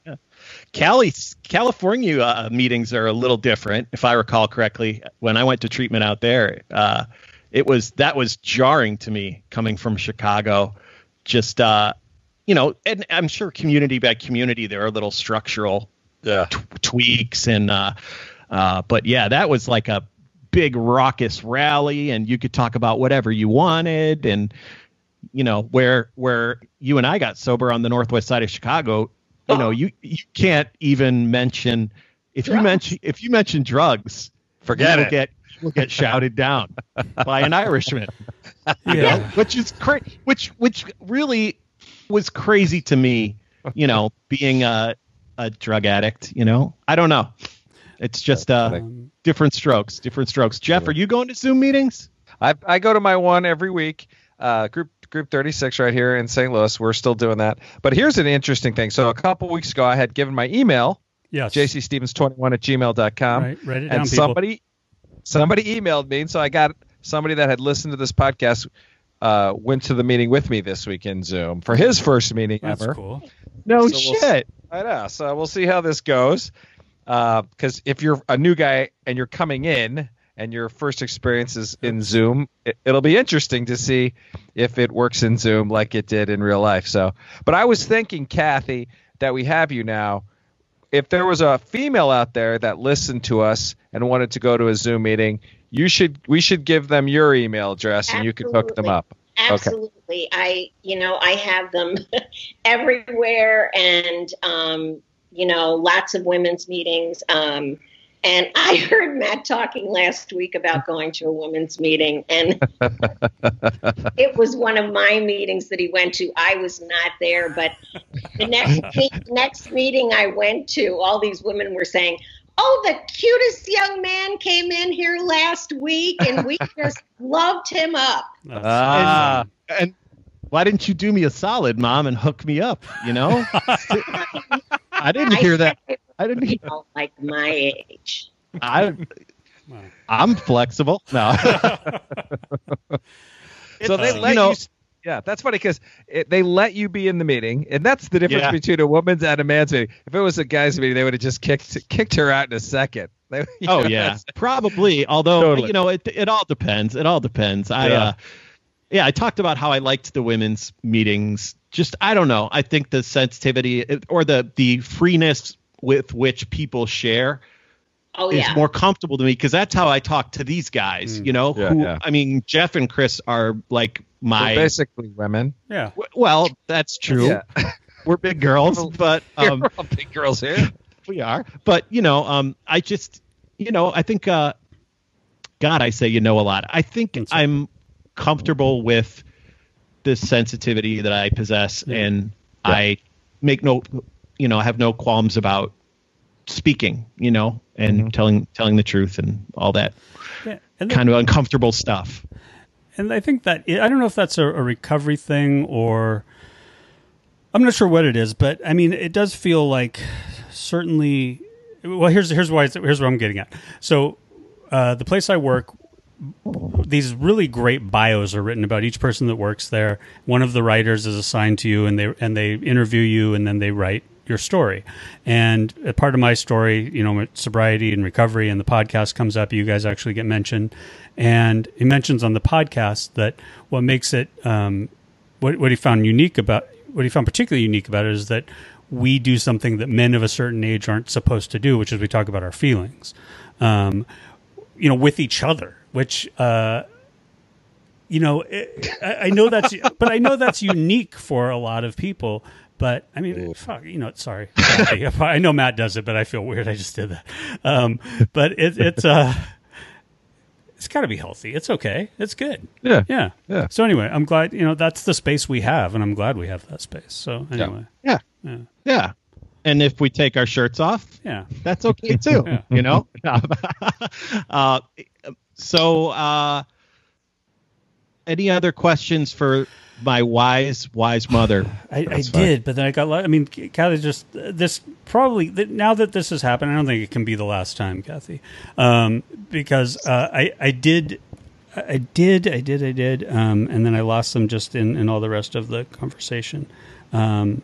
Cali, California uh, meetings are a little different, if I recall correctly. When I went to treatment out there, uh, it was that was jarring to me coming from Chicago. Just uh, you know, and I'm sure community by community there are little structural Yeah. t- tweaks and uh, uh, but yeah, that was like a big raucous rally, and you could talk about whatever you wanted, and you know where where you and I got sober on the northwest side of Chicago, you know you you can't even mention if you mention if you mention drugs, Forget you will it. get you will get shouted down by an Irishman. Yeah, which is cra- which which really was crazy to me you know being a, a drug addict you know? I don't know. It's just uh different strokes different strokes. Jeff are you going to zoom meetings? I, I go to my one every week. Uh, group Group 36 right here in St. Louis. We're still doing that. But here's an interesting thing. So a couple weeks ago, I had given my email, yes. jcstevens21 at gmail.com. Right, write it down, and people. somebody somebody emailed me, and so I got somebody that had listened to this podcast uh, went to the meeting with me this week in Zoom for his first meeting That's ever. cool. no So we'll shit I know. So we'll see how this goes. Because if you're a new guy and you're coming in and your first experiences in Zoom, it, it'll be interesting to see if it works in Zoom like it did in real life. So, but I was thinking, Kathy, that we have you now. If there was a female out there that listened to us and wanted to go to a Zoom meeting, you should we should give them your email address and you could hook them up. Absolutely. I, you know, I have them everywhere and, um, you know, lots of women's meetings. Um, and I heard Matt talking last week about going to a women's meeting, and it was one of my meetings that he went to. I was not there, but the next me- next meeting I went to, all these women were saying, "Oh, the cutest young man came in here last week, and we just loved him up." That's- Ah. and why didn't you do me a solid mom and hook me up you know i didn't hear that i didn't hear people like my age. I, I'm flexible no So they Uh, let you know- you. Yeah, that's funny because they let you be in the meeting, and that's the difference Yeah. between a woman's and a man's meeting. If it was a guy's meeting, they would have just kicked kicked her out in a second. They, oh know, yeah probably although Totally. you know it it all depends it all depends i Yeah. uh yeah i talked about how i liked the women's meetings just i don't know i think the sensitivity or the the freeness with which people share Oh is yeah, more comfortable to me because that's how i talk to these guys you know Mm. Yeah, who yeah. i mean jeff and chris are like they're my basically women. Yeah. w- well that's true Yeah. we're big girls but um You're all big girls here. we are but you know um i just you know i think uh god i say you know a lot i think That's- i'm comfortable with the sensitivity that i possess Yeah. and i make no you know i have no qualms about speaking you know and Mhm. telling telling the truth and all that Yeah. And kind of uncomfortable stuff and I think that I don't know if that's a, a recovery thing or I'm not sure what it is, but I mean, it does feel like certainly. Well, here's here's why here's what I'm getting at. So, uh, the place I work, these really great bios are written about each person that works there. One of the writers is assigned to you, and they and they interview you, and then they write your story. And a part of my story, you know, sobriety and recovery, and the podcast comes up. You guys actually get mentioned, and he mentions on the podcast that what makes it, um, what what he found unique about what he found particularly unique about it is that we do something that men of a certain age aren't supposed to do, which is we talk about our feelings, um, you know, with each other, which. Uh, you know, it, I, I know that's, but I know that's unique for a lot of people. But I mean, fuck, you know, sorry. I know Matt does it, but I feel weird. I just did that. Um, but it, it's uh, it's got to be healthy. It's okay. It's good. Yeah. Yeah. Yeah. So anyway, I'm glad you know that's the space we have, and I'm glad we have that space. So anyway, Yeah. Yeah. Yeah. And if we take our shirts off, yeah. that's okay too. Yeah. You know. uh, so, uh, any other questions for my wise, wise mother? I, I did, but then I got. I mean, Kathy, just this probably th- now that this has happened, I don't think it can be the last time, Kathy, um, because uh, I I did. I did, I did, I did, um, and then I lost them just in, in all the rest of the conversation. Um,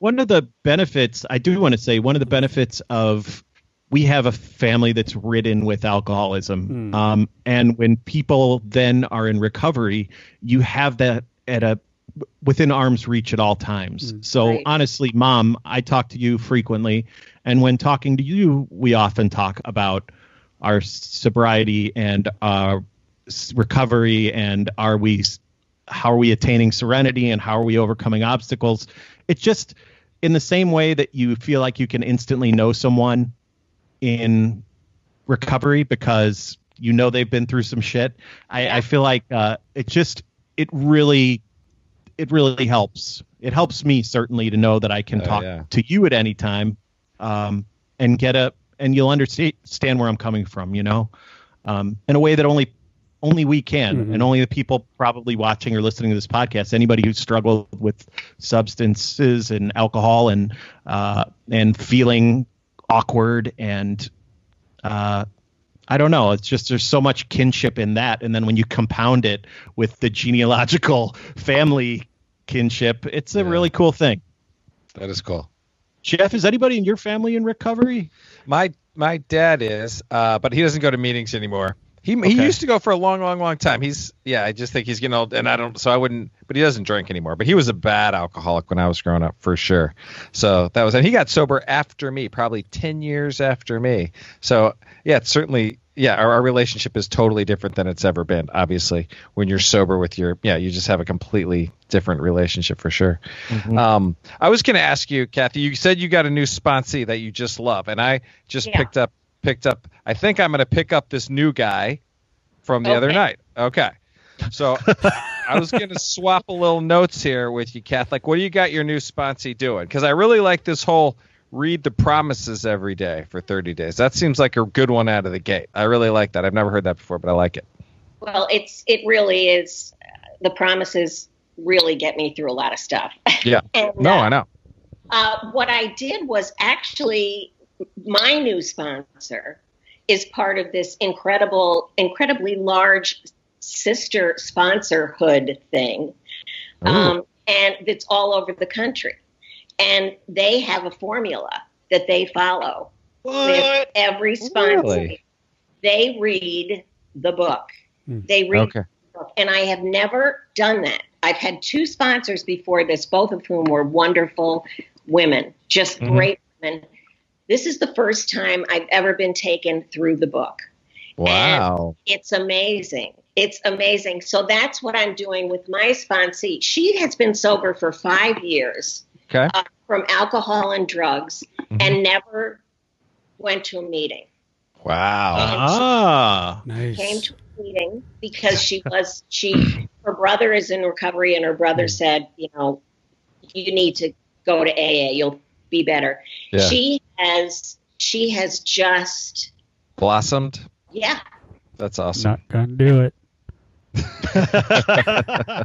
one of the benefits I do want to say one of the benefits of we have a family that's ridden with alcoholism, um, and when people then are in recovery, you have that at a within arm's reach at all times. So Right. honestly, mom, I talk to you frequently, and when talking to you, we often talk about our sobriety and our recovery and are we how are we attaining serenity and how are we overcoming obstacles it's just in the same way that you feel like you can instantly know someone in recovery because you know they've been through some shit. I, I feel like uh, it just it really it really helps. It helps me certainly to know that i can Oh, talk yeah. to you at any time um, and get a and you'll understand where i'm coming from you know um, in a way that only only we can and only the people probably watching or listening to this podcast anybody who's struggled with substances and alcohol and uh, and feeling awkward and uh, I don't know. It's just there's so much kinship in that, and then when you compound it with the genealogical family kinship, it's a Yeah. really cool thing. That is cool. Jeff, is anybody in your family in recovery? My my dad is, uh, but he doesn't go to meetings anymore. He he used to go for a long, long, long time. He's yeah. I just think he's getting old, and I don't. So I wouldn't. But he doesn't drink anymore. But he was a bad alcoholic when I was growing up, for sure. So that was, and he got sober after me, probably ten years after me. So yeah, it's certainly yeah. Our, our relationship is totally different than it's ever been. Obviously, when you're sober with your yeah, you just have a completely different relationship for sure. Um, I was going to ask you, Kathy. You said you got a new sponsee that you just love, and I just Yeah. picked up picked up. I think I'm going to pick up this new guy from the other night. Okay, so I was going to swap a little notes here with you, Kath. Like, what do you got your new sponsee doing? Because I really like this whole read the promises every day for 30 days. That seems like a good one out of the gate. I really like that. I've never heard that before, but I like it. Well, it's it really is. The promises really get me through a lot of stuff. Yeah. and, No, uh, I know. Uh, what I did was actually my new sponsor is part of this incredible, incredibly large sister sponsorhood thing, um, and it's all over the country. And they have a formula that they follow with every sponsor. Really? They read the book. They read Okay. the book. And I have never done that. I've had two sponsors before this, both of whom were wonderful women, just Mhm. great women. This is the first time I've ever been taken through the book. Wow. It's amazing. It's amazing. So that's what I'm doing with my sponsee. She has been sober for five years Okay. uh, from alcohol and drugs Mhm. and never went to a meeting. Wow. Ah, Came nice. to a meeting because she was she her brother is in recovery and her brother Hmm. said, you know, you need to go to AA. You'll be better. Yeah. She has she has just Blossomed. yeah. That's awesome. Not gonna do it.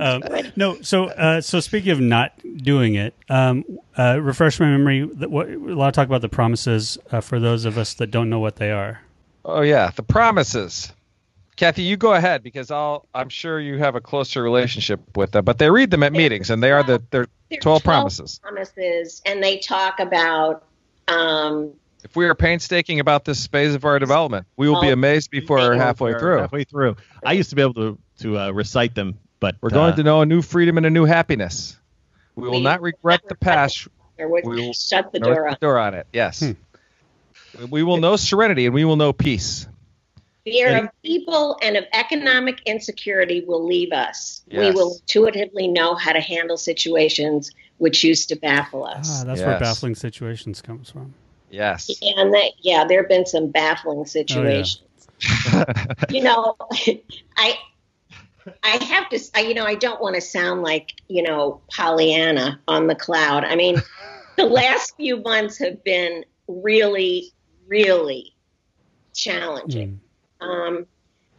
Um, no, so uh, so speaking of not doing it, um, uh, refresh my memory. That what, a lot of talk about the promises uh, for those of us that don't know what they are. Oh yeah, the promises. Kathy, you go ahead because I'll. I'm sure you have a closer relationship with them, but they read them at meetings, and they are the they're There are 12 promises. Promises, and they talk about um, If we are painstaking about this phase of our development, we will be amazed before we're halfway through. Halfway through. I used to be able to to uh, recite them, but We're going uh, to know a new freedom and a new happiness. We will We not regret the past. Or We'll- shut the door on. the door on it. Yes. Hmm. We will know serenity and we will know peace. Fear And- of people and of economic insecurity will leave us. We will intuitively know how to handle situations which used to baffle us. Ah, that's where baffling situations comes from. Yes. And that, yeah, there have been some baffling situations. you know, I, I have to, I, you know, I don't want to sound like, you know, Pollyanna on the cloud. I mean, the last few months have been really, really challenging. Mm. Um,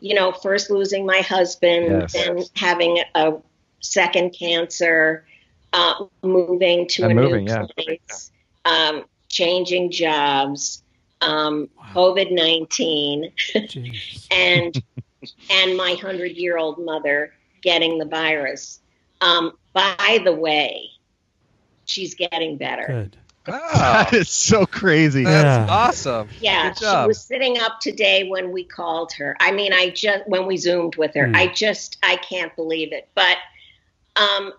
you know, first losing my husband, Yes. then having a second cancer, uh, moving to And a moving, new yeah. place, um, changing jobs, um, COVID nineteen, and and my hundred year old mother getting the virus. Um, by the way, she's getting better. Good. that is so crazy. That's Yeah. awesome. Yeah, Good she was sitting up today when we called her. I mean, I just when we zoomed with her, Hmm. I just I can't believe it. But um,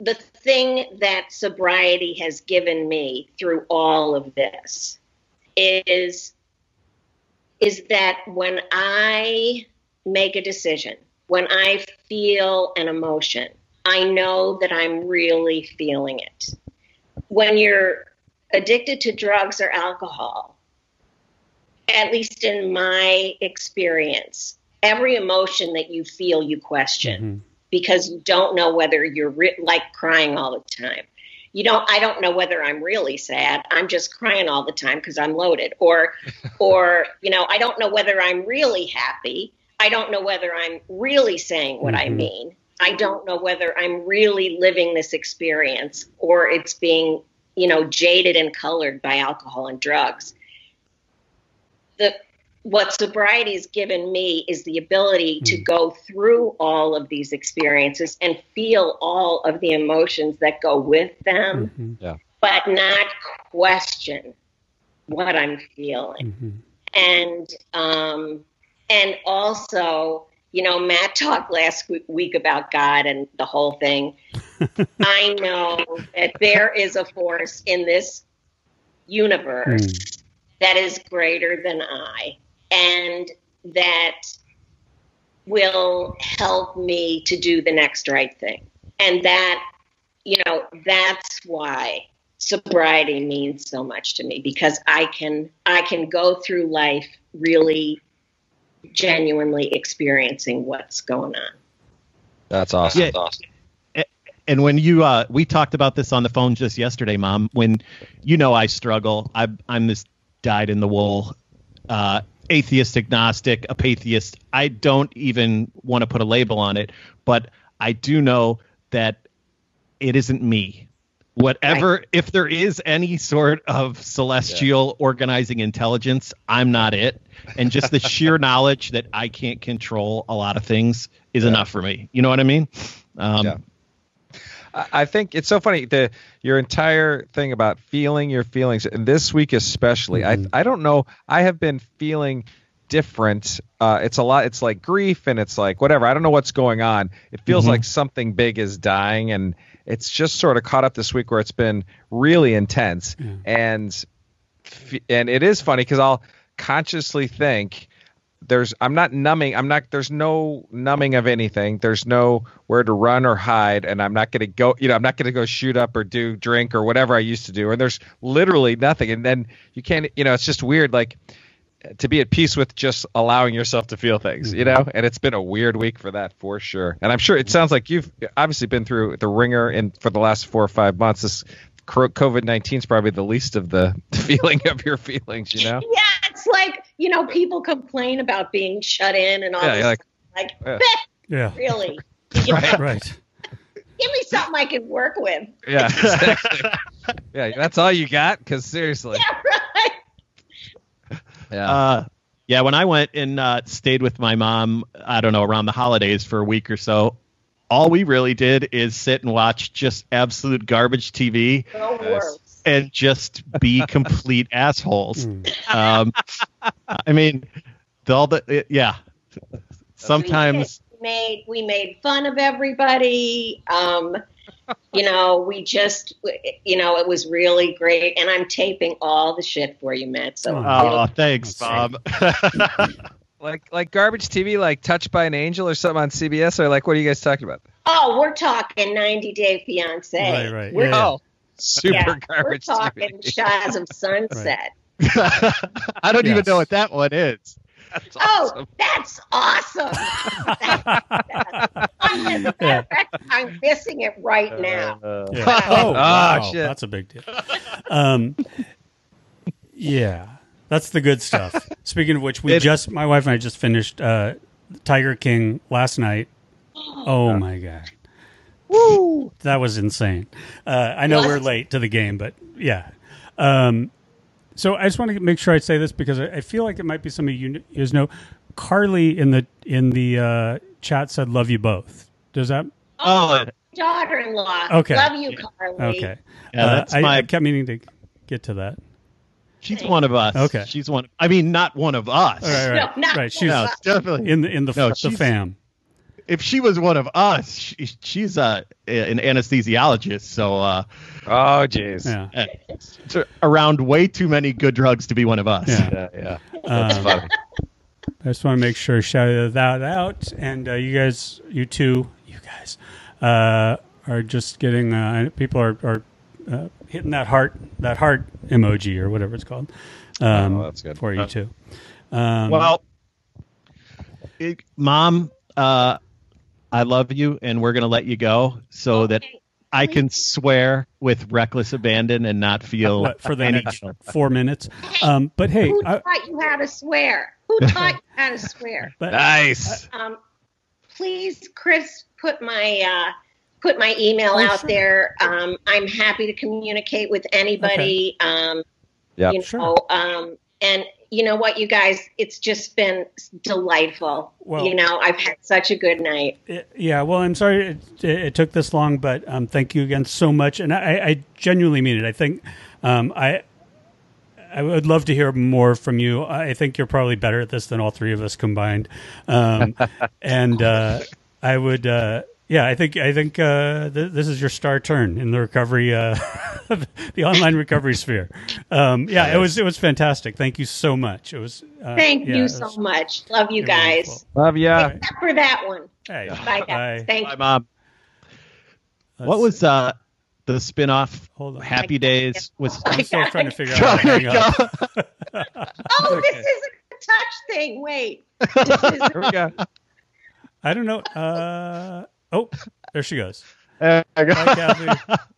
the thing that sobriety has given me through all of this is is that when I make a decision, when I feel an emotion, I know that I'm really feeling it. When you're addicted to drugs or alcohol, at least in my experience, every emotion that you feel, you question Mhm. because you don't know whether you're re- like crying all the time. You don't. I don't know whether I'm really sad. I'm just crying all the time because I'm loaded, or, or you know, I don't know whether I'm really happy. I don't know whether I'm really saying what I Mhm. mean. I don't know whether I'm really living this experience or it's being, you know, jaded and colored by alcohol and drugs. The what sobriety has given me is the ability to Mm. go through all of these experiences and feel all of the emotions that go with them, Mhm. but not question what I'm feeling Mhm. and um, and also you know matt talked last week about god and the whole thing. I know that there is a force in this universe hmm. that is greater than i and that will help me to do the next right thing. And that you know that's why sobriety means so much to me because I can I can go through life really genuinely experiencing what's going on. That's awesome. Yeah. and when you uh we talked about this on the phone just yesterday mom when you know i struggle I, i'm this dyed in the wool uh atheist agnostic apatheist i don't even want to put a label on it but i do know that it isn't me whatever if there is any sort of celestial organizing intelligence i'm not it and just the sheer knowledge that i can't control a lot of things is enough for me you know what i mean um Yeah. I I think it's so funny the your entire thing about feeling your feelings, and this week especially. Mhm. I I don't know. I have been feeling different. Uh, it's a lot. It's like grief, and it's like whatever. I don't know what's going on. It feels Mhm. like something big is dying, and it's just sort of caught up this week where it's been really intense, Yeah. and and it is funny because I'll consciously think there's I'm not numbing I'm not there's no numbing of anything. There's no where to run or hide and I'm not going to go you know I'm not going to go shoot up or do drink or whatever I used to do. And there's literally nothing. And then you can't you know it's just weird. Like to be at peace with just allowing yourself to feel things you know and it's been a weird week for that for sure and I'm sure it sounds like you've obviously been through the ringer and for the last 4 or 5 months this COVID 19 is probably the least of the feeling of your feelings you know Yeah, it's like you know people complain about being shut in and all yeah this. you're like like, Yeah. Yeah. really, You know, Right. Right. give me something I can work with. Yeah, exactly. yeah, that's all you got. Because seriously, Yeah, right. Yeah, Uh, yeah, when I went and uh, stayed with my mom, I don't know, around the holidays for a week or so, all we really did is sit and watch just absolute garbage TV No Yes. words. and just be complete assholes. Mm. Um, I mean, the, all the it- yeah. Sometimes we made we made fun of everybody. Um, you know, we just, you know, it was really great. And I'm taping all the shit for you, Matt. So Oh, thanks, Bob. Like like garbage TV, like Touched by an Angel or something on CBS, or like what are you guys talking about? Oh, we're talking 90 Day Fiance. Right, right. We're, Yeah, yeah. Oh, super yeah, we're talking TV. Shahs of Sunset. I don't even know what that one is. That's Oh, awesome. that's awesome. As a matter of fact, I'm missing it right now. Uh, Yeah. Oh, wow. shit. That's a big deal. Um, yeah, that's the good stuff. Speaking of which, we It- just my wife and I just finished uh, Tiger King last night. Oh my god, Woo! that was insane. Uh, I know What? we're late to the game, but yeah. Um, so I just want to make sure I say this because I, I feel like it might be some of you you guys know. Carly in the in the uh, chat said "love you both." Does that Oh, Daughter-in-law. Okay. Love you, Carly. okay? Yeah, Uh, that's I, my- I kept meaning to get to that. she's one of us. Okay. She's one. I mean, not one of us. All right, right, No, not right. She's No, definitely. in the in the No, the fam. If she was one of us, she, she's uh, an anesthesiologist. So uh, Oh, jeez. Yeah. uh, around way too many good drugs to be one of us. Yeah. Yeah, yeah. That's Um, funny. I just want to make sure to shout that out, and uh, you guys, you two, you guys, uh, are just getting uh, people are, are uh, hitting that heart that heart emoji or whatever it's called. Um, Oh, that's good. for you too. Um, Well, it, mom, uh, I love you, and we're gonna let you go so that I can swear with reckless abandon and not feel what, for the any next four minutes. Um, but hey, Who I, taught you how to swear? Who taught you how to swear? but Nice. Um, please, Chris, put my uh, put my email Oh, out sure. there. Um, I'm happy to communicate with anybody. Um, Yeah. you Sure. know, um, and you know what, you guys, it's just been delightful. Well- you know, I've had such a good night. It- yeah, well, I'm sorry it, it, it took this long, but um, thank you again so much, and I, I genuinely mean it. I think um, I I would love to hear more from you. I think you're probably better at this than all three of us combined, um, and uh, I would. Uh, yeah, I think I think uh, th- this is your star turn in the recovery, uh, the online recovery sphere. Um, yeah, it was it was fantastic. Thank you so much. It was. Uh, Thank yeah, you it so much. Love you guys. wonderful. Love ya. Except for that one. Hey, Bye, guys. Thank Bye, you. mom. What was uh, the spin-off Hold on. Happy Days? Was I'm still trying to figure out how to hang up. Oh, this isn't a touch thing. Wait. This is Here we go. I don't know. Uh, oh, there she goes. There I go. Hi, Kathy.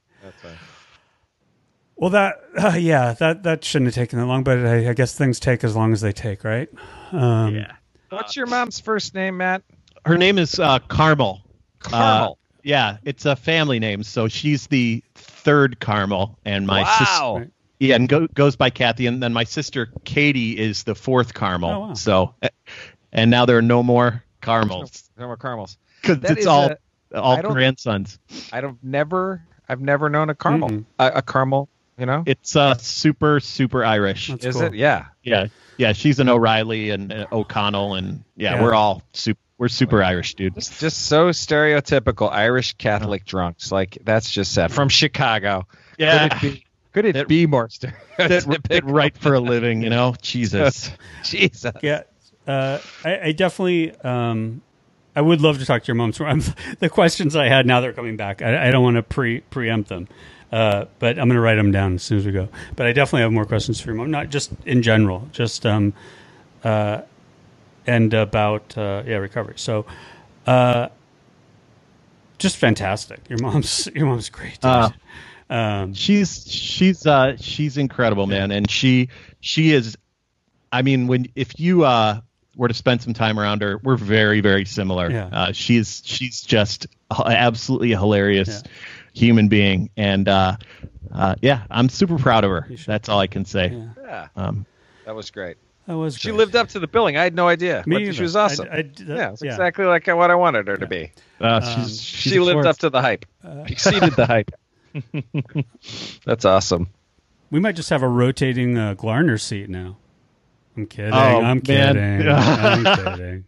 Well, that uh, yeah, that that shouldn't have taken that long, but I, I guess things take as long as they take, right? Um, yeah. What's your mom's first name, Matt? Her name is uh, Carmel. Carmel. Uh, yeah, it's a family name, so she's the third Carmel, and my wow. sister. Yeah, and go, goes by Kathy, and then my sister Katie is the fourth Carmel. Oh, wow. So, and now there are no more Carmels No more caramels. Because it's all a- all I grandsons. I don't never. I've never known a caramel. Mhm. A, a caramel. You know. It's uh, super super Irish. That's Is cool. it? Yeah. Yeah, yeah. She's an O'Reilly and uh, O'Connell, and yeah, Yeah. we're all super. We're super Irish, dude. Just, just so stereotypical Irish Catholic drunks. Like that's just sad. From Chicago. Yeah, Could it be, could it That- be more that, that right for a living, you know. Jesus. Jesus. Yeah, uh, I, I definitely. Um, I would love to talk to your mom. So I'm, the questions I had now they're coming back. I, I don't want to pre preempt them, uh, but I'm going to write them down as soon as we go. But I definitely have more questions for your mom, not just in general, just um, uh, and about uh, yeah recovery. So, uh, just fantastic. Your mom's your mom's great. Uh, um, she's she's uh she's incredible man and she she is i mean when if you uh were to spend some time around her we're very very similar Yeah. uh she's she's just absolutely a hilarious human being and uh uh yeah i'm super proud of her that's all i can say yeah, Yeah. um That was great. that was. She great. lived up to the billing. I had no idea. Me What- either. she was awesome. I- I- that- yeah, it's yeah. exactly like what I wanted her to be. uh, Um, she's, she's she lived force. up to the hype. Exceeded the hype. That's awesome. We might just have a rotating uh, Glarner seat now. I'm kidding. Oh, I'm kidding. I'm kidding.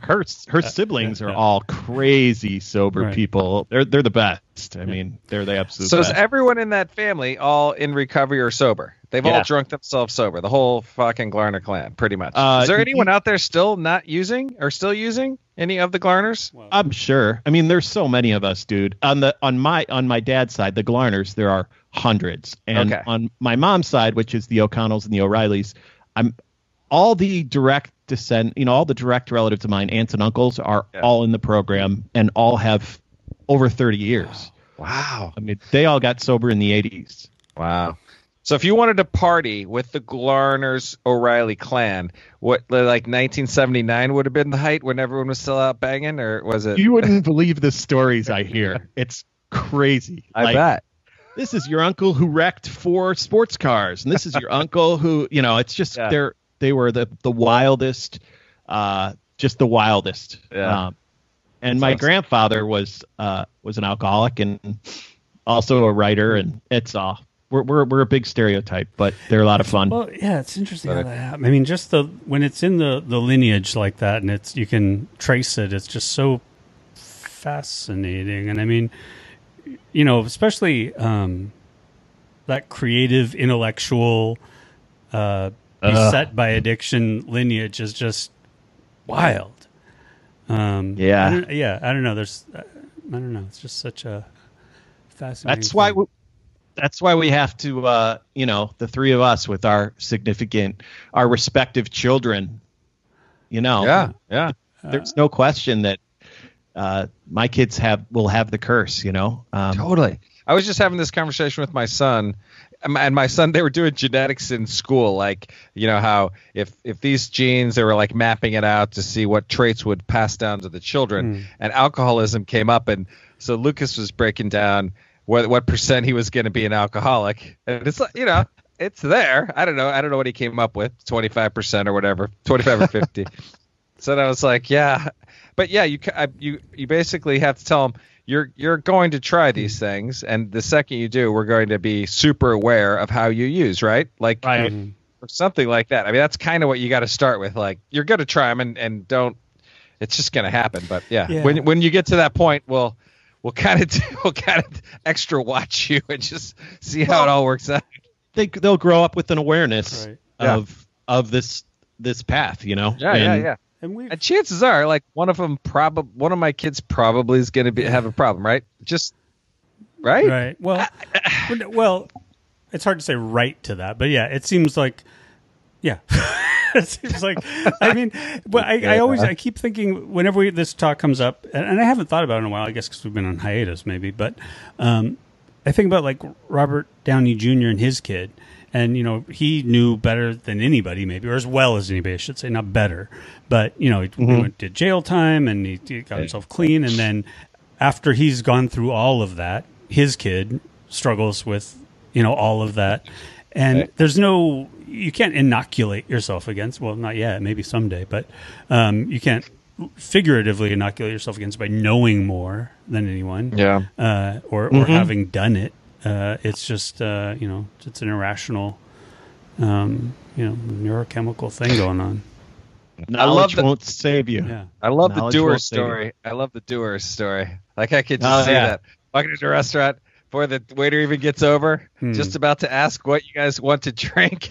her her siblings are all crazy sober Right. people. They're they're the best. I mean, they're the absolute So is everyone in that family all in recovery or sober? They've all drunk themselves sober. The whole fucking Glarner clan, pretty much. Uh, is there you- anyone out there still not using or still using any of the Glarners? I'm sure. I mean, there's so many of us, dude. On the on my on my dad's side, the Glarners, there are hundreds, and Okay. on my mom's side, which is the O'Connells and the O'Reillys, I'm all the direct descent, you know, all the direct relatives of mine, aunts and uncles, are Yeah. all in the program and all have over 30 years. Wow. I mean, they all got sober in the 80s. Wow. So if you wanted to party with the Glarners O'Reilly clan, what like 1979 would have been the height when everyone was still out banging, or was it? You wouldn't believe the stories I hear. It's crazy. I Like, bet. This is your uncle who wrecked four sports cars and this is your uncle who you know it's just Yeah. they're they were the the wildest uh just the wildest Yeah. um, and my Sounds- grandfather was uh was an alcoholic and also a writer and it's all we're, we're we're a big stereotype but they're a lot of fun Well, yeah, it's interesting how that happened. I mean, just the when it's in the the lineage like that, and it's you can trace it. It's just so fascinating, and I mean, you know, especially um, that creative, intellectual, uh, beset by addiction lineage is just wild. Um, Yeah. I don't- yeah. I don't know. There's, I don't know. It's just such a fascinating. that's why we, that's why we have to uh you know the three of us with our significant our respective children you know Yeah. Yeah. there's no question that uh, my kids have will have the curse. You know, um, Totally. I was just having this conversation with my son, um, and my son they were doing genetics in school, like you know how if if these genes they were like mapping it out to see what traits would pass down to the children, and alcoholism came up, and so Lucas was breaking down what what percent he was going to be an alcoholic, and it's like you know it's there. I don't know. I don't know what he came up with, twenty five percent or whatever, twenty five or fifty. So then I was like, yeah, but yeah, you I, you you basically have to tell them you're you're going to try these hmm. things, and the second you do, we're going to be super aware of how you use, right? Like Right. or something like that. I mean, that's kind of what you got to start with. Like you're going to try them, and and don't. It's just going to happen. But yeah, Yeah. when when you get to that point, we'll we'll kind of we'll kind of extra watch you and just see how it all works out. they they'll grow up with an awareness Right. Yeah. of of this this path. You know, Yeah, yeah, yeah. And we And chances are, like one of them, probably one of my kids probably is going to be have a problem, right? Just right. Right. Well, well, it's hard to say right to that, but yeah, it seems like, yeah, it seems like. I mean, but I, I always I keep thinking whenever we, this talk comes up, and, and I haven't thought about it in a while. I guess because we've been on hiatus, maybe, but um, I think about like Robert Downey Jr. and his kid. And you know he knew better than anybody, maybe, or as well as anybody, I should say, not better. But you know, he went, did jail time and he, he got himself clean. And then after he's gone through all of that, his kid struggles with you know all of that and there's no you can't inoculate yourself against well not yet maybe someday but um, you can't figuratively inoculate yourself against by knowing more than anyone Yeah. uh, or, or having done it uh, it's just uh, you know it's an irrational um, you know neurochemical thing going on knowledge that- won't save you. yeah I love the doer won't save you. story. I love the doer story. Like I could just Oh, see yeah. that walking into a restaurant before the waiter even gets over, Hmm. just about to ask what you guys want to drink.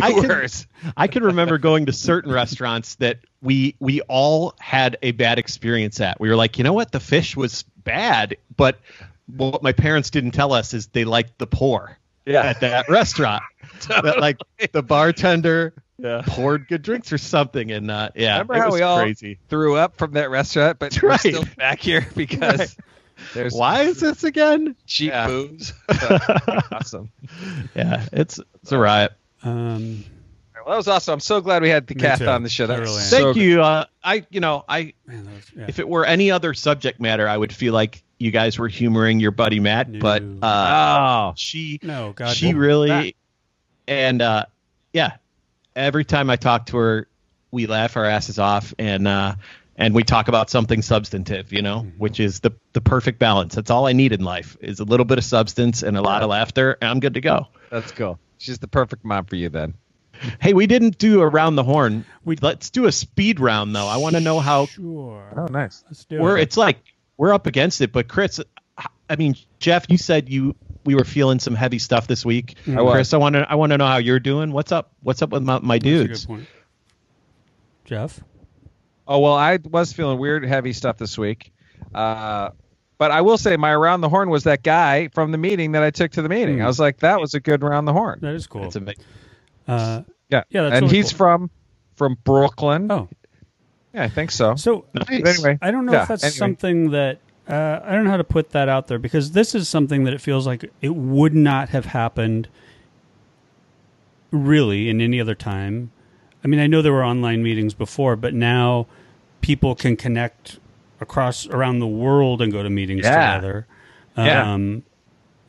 I can- Doers. I can remember going to certain restaurants that we we all had a bad experience at. We were like, you know what, the fish was bad, but what my parents didn't tell us is they liked the pour Yeah. at that restaurant. That like the bartender Yeah. poured good drinks or something, and uh, yeah, Remember it how was we all crazy. threw up from that restaurant, but That's we're still back here because Right. there's Why is this again? cheap Yeah. booze. awesome. Yeah, it's it's a riot. um, Well, that was awesome. I'm so glad we had the Me cat on the show. That I was really am. so Thank you. Uh, I you know I man, was, yeah. if it were any other subject matter, I would feel like you guys were humoring your buddy Matt, No. but uh, Oh, she no god she no. really and uh yeah every time i talk to her we laugh our asses off and uh and we talk about something substantive you know Mm-hmm. which is the the perfect balance that's all i need in life is a little bit of substance and a lot of laughter and i'm good to go that's cool. She's the perfect mom for you then. Hey, we didn't do around the horn. We let's do a speed round though. I want to know how Sure. Oh, nice. Let's do we're. it. It's like we're up against it. But Chris, I mean Jeff, you said you we were feeling some heavy stuff this week. I was. Chris, I want to I want to know how you're doing. What's up? What's up with my, my That's a dudes? good point. Jeff? Oh well, I was feeling weird, heavy stuff this week. Uh, but I will say, my around the horn was that guy from the meeting that I took to the meeting. Hmm. I was like, that was a good around the horn. That is cool. It's amazing. Uh, Yeah, Yeah, that's and really he's cool. from from Brooklyn. oh, yeah, I think so. so But anyway, I don't know yeah, if that's anyway. something that uh, I don't know how to put that out there because this is something that it feels like it would not have happened really in any other time. I mean, I know there were online meetings before, but now people can connect across around the world and go to meetings Yeah. together. Yeah. Um,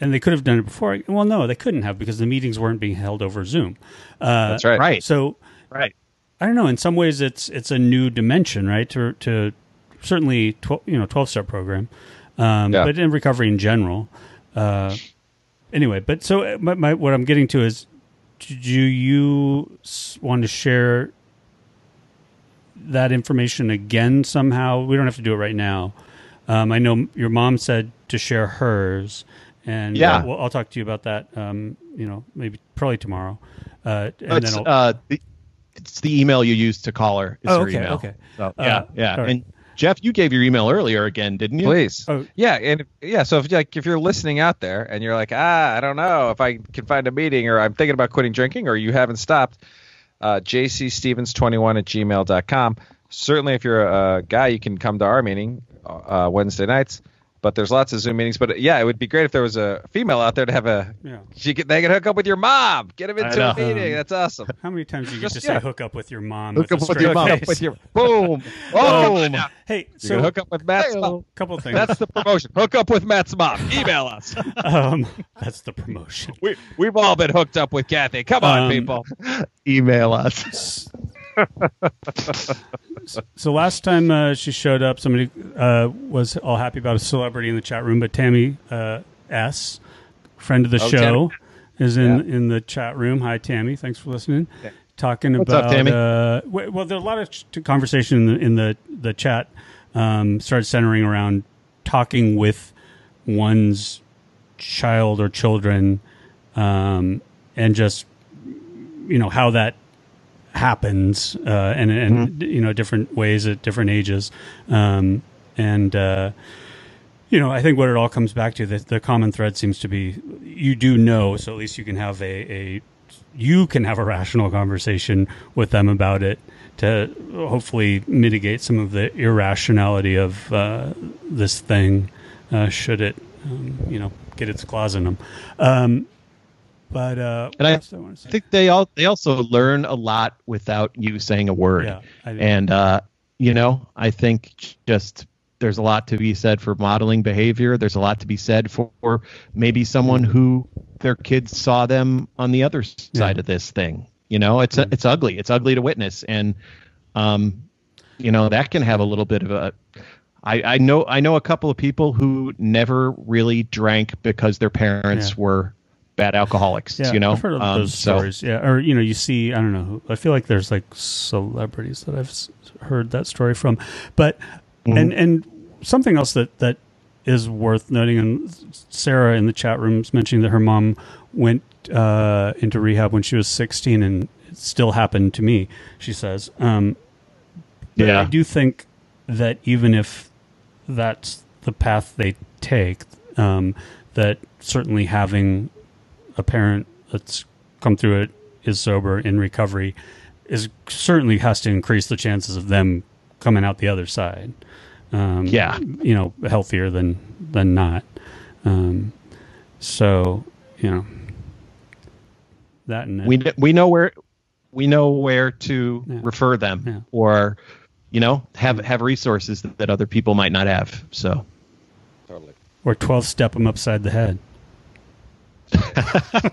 and they could have done it before. Well, no, they couldn't have because the meetings weren't being held over Zoom. Uh, That's right. Right. So Right. I don't know. In some ways, it's it's a new dimension, right? To to certainly twelve you know twelve step program, um, Yeah. but in recovery in general. Uh, anyway, but so uh, my, my, what I'm getting to is, do you want to share that information again somehow? We don't have to do it right now. Um, I know your mom said to share hers, and Yeah. uh, well, I'll talk to you about that. Um, you know, maybe probably tomorrow. Uh, and It's, then I'll, uh, the, it's the email you used to call her. Is Oh, her okay, email. okay. So, Uh, yeah, yeah. all right. And Jeff, you gave your email earlier again, didn't you? Please. Oh. Yeah, and yeah. So if like if you're listening out there and you're like, ah, I don't know if I can find a meeting, or I'm thinking about quitting drinking, or you haven't stopped, uh, jcstevens21 at gmail.com. Certainly, if you're a, guy, you can come to our meeting uh, Wednesday nights. But there's lots of Zoom meetings. But yeah, it would be great if there was a female out there to have a. Yeah. She could, they could hook up with your mom. Get them into a meeting. That's awesome. How many times do you get Just- to say hook up with your mom? Hook with up with your mom. Hook up with your boom. Boom. Hey, You so can hook up with Matt's mom. couple things. That's the promotion. Hook up with Matt's mom. Email us. um, that's the promotion. We we've all been hooked up with Kathy. Come on, Um, people. Email us. So last time uh, she showed up, somebody uh, was all happy about a celebrity in the chat room, but Tammy uh, S, friend of the Oh, show, is in Yeah. in the chat room. Hi, Tammy. Thanks for listening. Talking What's up, about Tammy? Uh, w- well, there are a lot of ch- conversation in the in the, the chat. Um, started centering around talking with one's child or children, um, and just you know how that happens uh, and and you know different ways at different ages. Um, and uh, you know I think what it all comes back to the, the common thread seems to be you do know so at least you can have a, a you can have a rational conversation with them about it to hopefully mitigate some of the irrationality of uh, this thing uh, should it um, you know get its claws in them um, but uh, And I what else do I wanna say? I think they all they also learn a lot without you saying a word. Yeah, and uh, you know, I think just there's a lot to be said for modeling behavior. There's a lot to be said for, maybe someone who their kids saw them on the other side of this thing. You know, it's Mm-hmm. it's ugly. It's ugly to witness, and um, you know that can have a little bit of a. I, I know I know a couple of people who never really drank because their parents Yeah. were bad alcoholics. Yeah, you know, I've heard of Um, those so- stories. Yeah, or you know, you see, I don't know. I feel like there's like celebrities that I've heard that story from, but Mm-hmm. and and something else that that is worth noting. And Sarah in the chat room is mentioning that her mom went uh, into rehab when she was 16, and it still happened to me. She says, um, but Yeah. I do think that even if that's the path they take, um, that certainly having a parent that's come through it is sober in recovery is certainly has to increase the chances of them coming out the other side. Um, Yeah. you know, healthier than than not. Um, so you know that and we kn- we know where we know where to Yeah. refer them Yeah. or you know have have resources that, that other people might not have so Totally. or twelve step them upside the head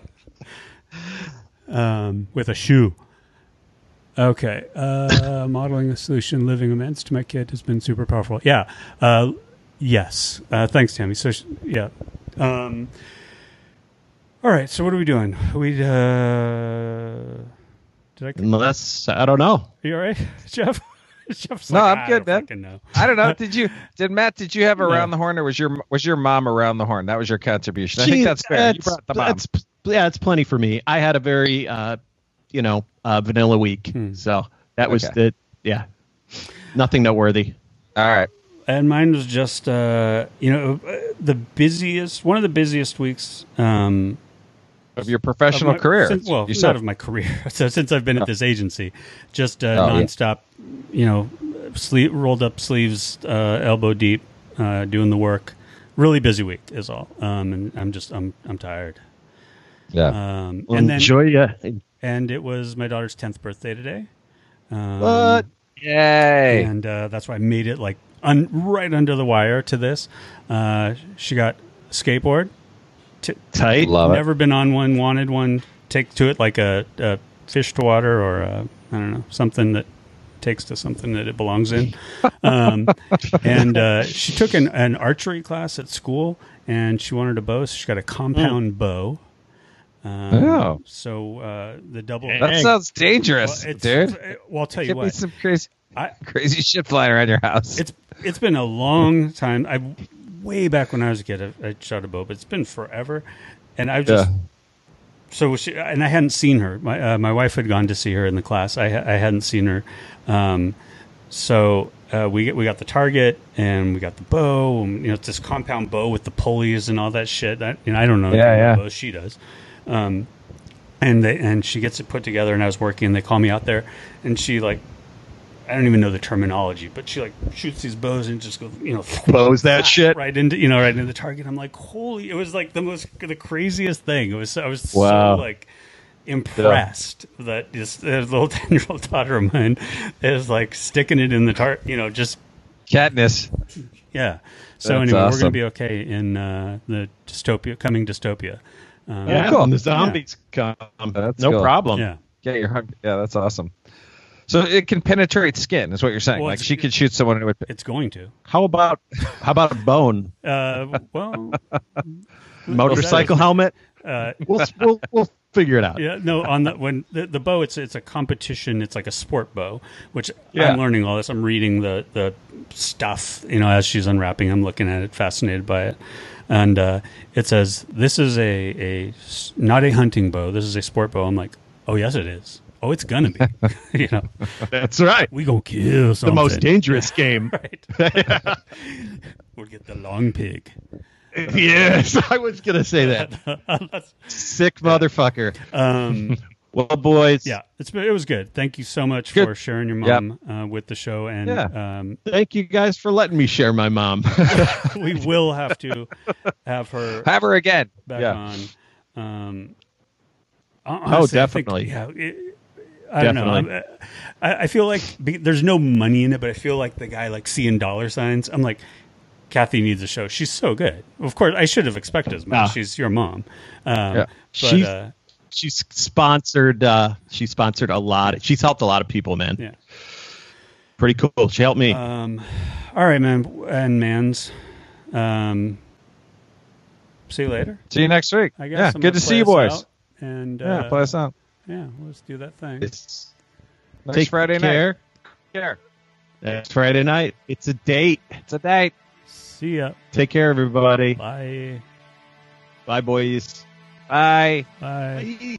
um, with a shoe. Okay, uh, modeling a solution, living amends to my kid has been super powerful. Yeah, uh, yes. Uh, thanks, Tammy. So sh- yeah. Um, all right. So what are we doing? We uh, Did I? Unless I don't know. You all right, Jeff? Jeff's No, like, I'm "I good, don't man." know. I don't know. Did you? Did Matt? Did you have No. around the horn, or was your was your mom around the horn? That was your contribution. I think that's fair. you that's- brought the mom. that's- yeah, it's plenty for me. I had a very, uh, you know, uh, vanilla week, Hmm. so that was Okay. the yeah, nothing noteworthy. All right. And mine was just, uh, you know, uh, the busiest, one of the busiest weeks um, Of your of professional my- career. Since, well, you not said. of my career. So since I've been at this agency, just uh, Oh, yeah. Nonstop, you know, sleeve, rolled up sleeves, uh, elbow deep, uh, doing the work. Really busy week is all. Um, and I'm just, I'm, I'm tired. yeah. Um, Well, and then, enjoy ya. and it was my daughter's tenth birthday today. Um, What? Yay. and uh, that's why I made it like un- right under the wire to this. Uh, she got a skateboard. T- Tight. Love it. never been on one. Wanted one. Take to it like a, a fish to water or I I don't know something that takes to something that it belongs in. Um, and uh, she took an, an archery class at school, and she wanted a bow. So she got a compound bow. Um, Oh. So uh, the double. that sounds dangerous, Well, it's- dude. Well, I'll tell you Give me what. some crazy, I, crazy shit flying around your house. it's it's been a long time. I way back when I was a kid, I, I shot a bow, but it's been forever. And I've just Yeah. So she, and I hadn't seen her. My uh, my wife had gone to see her in the class. I I hadn't seen her. Um, so uh, we we got the target and we got the bow. And, you know, it's this compound bow with the pulleys and all that shit. That you know, I don't know Yeah, yeah. bows she does. Um, and they and she gets it put together. And I was working. and They call me out there, and she like. I don't even know the terminology, but she like shoots these bows and just goes, you know, Close that shit. right into you know right into the target. I'm like, holy! It was like the most the craziest thing. It was I was Wow. so like impressed that this, this little ten year old daughter of mine is like sticking it in the tar. You know, just Katniss. yeah. So That's anyway, we're gonna be okay in uh, the dystopia coming dystopia. Um, Yeah, cool. when the zombies come, That's no cool. problem. yeah. Get your hug. Yeah, that's awesome. So it can penetrate skin, is what you're saying. Well, like she could shoot someone and it would. It's going to. How about how about a bone Uh, well, motorcycle helmet? uh, We'll we'll we'll figure it out. Yeah, no. On the when the, the bow, it's it's a competition. It's like a sport bow, which Yeah. I'm learning all this. I'm reading the the stuff, you know, as she's unwrapping. I'm looking at it, fascinated by it, and uh, it says this is a a not a hunting bow. This is a sport bow. I'm like, oh yes, it is. Oh, it's gonna be. you know, That's right. we gonna kill something. The most dangerous game. right. we'll get the long pig. yes, I was gonna say that. Sick motherfucker. Um, Well, boys. yeah, it's it was good. Thank you so much Good. for sharing your Yep. mom uh, with the show, and Yeah. um, Thank you guys for letting me share my mom. we will have to have her Have her again. back yeah. on. Um, hon- honestly, I think- definitely. yeah, it, I don't know. I'm- I, I feel like be, there's no money in it, but I feel like the guy like seeing dollar signs. I'm like, Kathy needs a show. She's so good. Of course, I should have expected as much. Ah. She's your mom. Um, Yeah. But, She's- uh, she's sponsored. uh She sponsored a lot. She's helped a lot of people, man. yeah. Pretty cool. She helped me. Um, all right, man and mans. Um, see you later. See you next week. I guess. yeah, I'm good gonna see you boys. out, And Yeah, uh, play us out. Yeah, let's do that thing. it's Next take Friday care. night. Care. Next Friday night. It's a date. It's a date. See ya. Take care, everybody. Bye. Bye, boys. Bye. Bye. This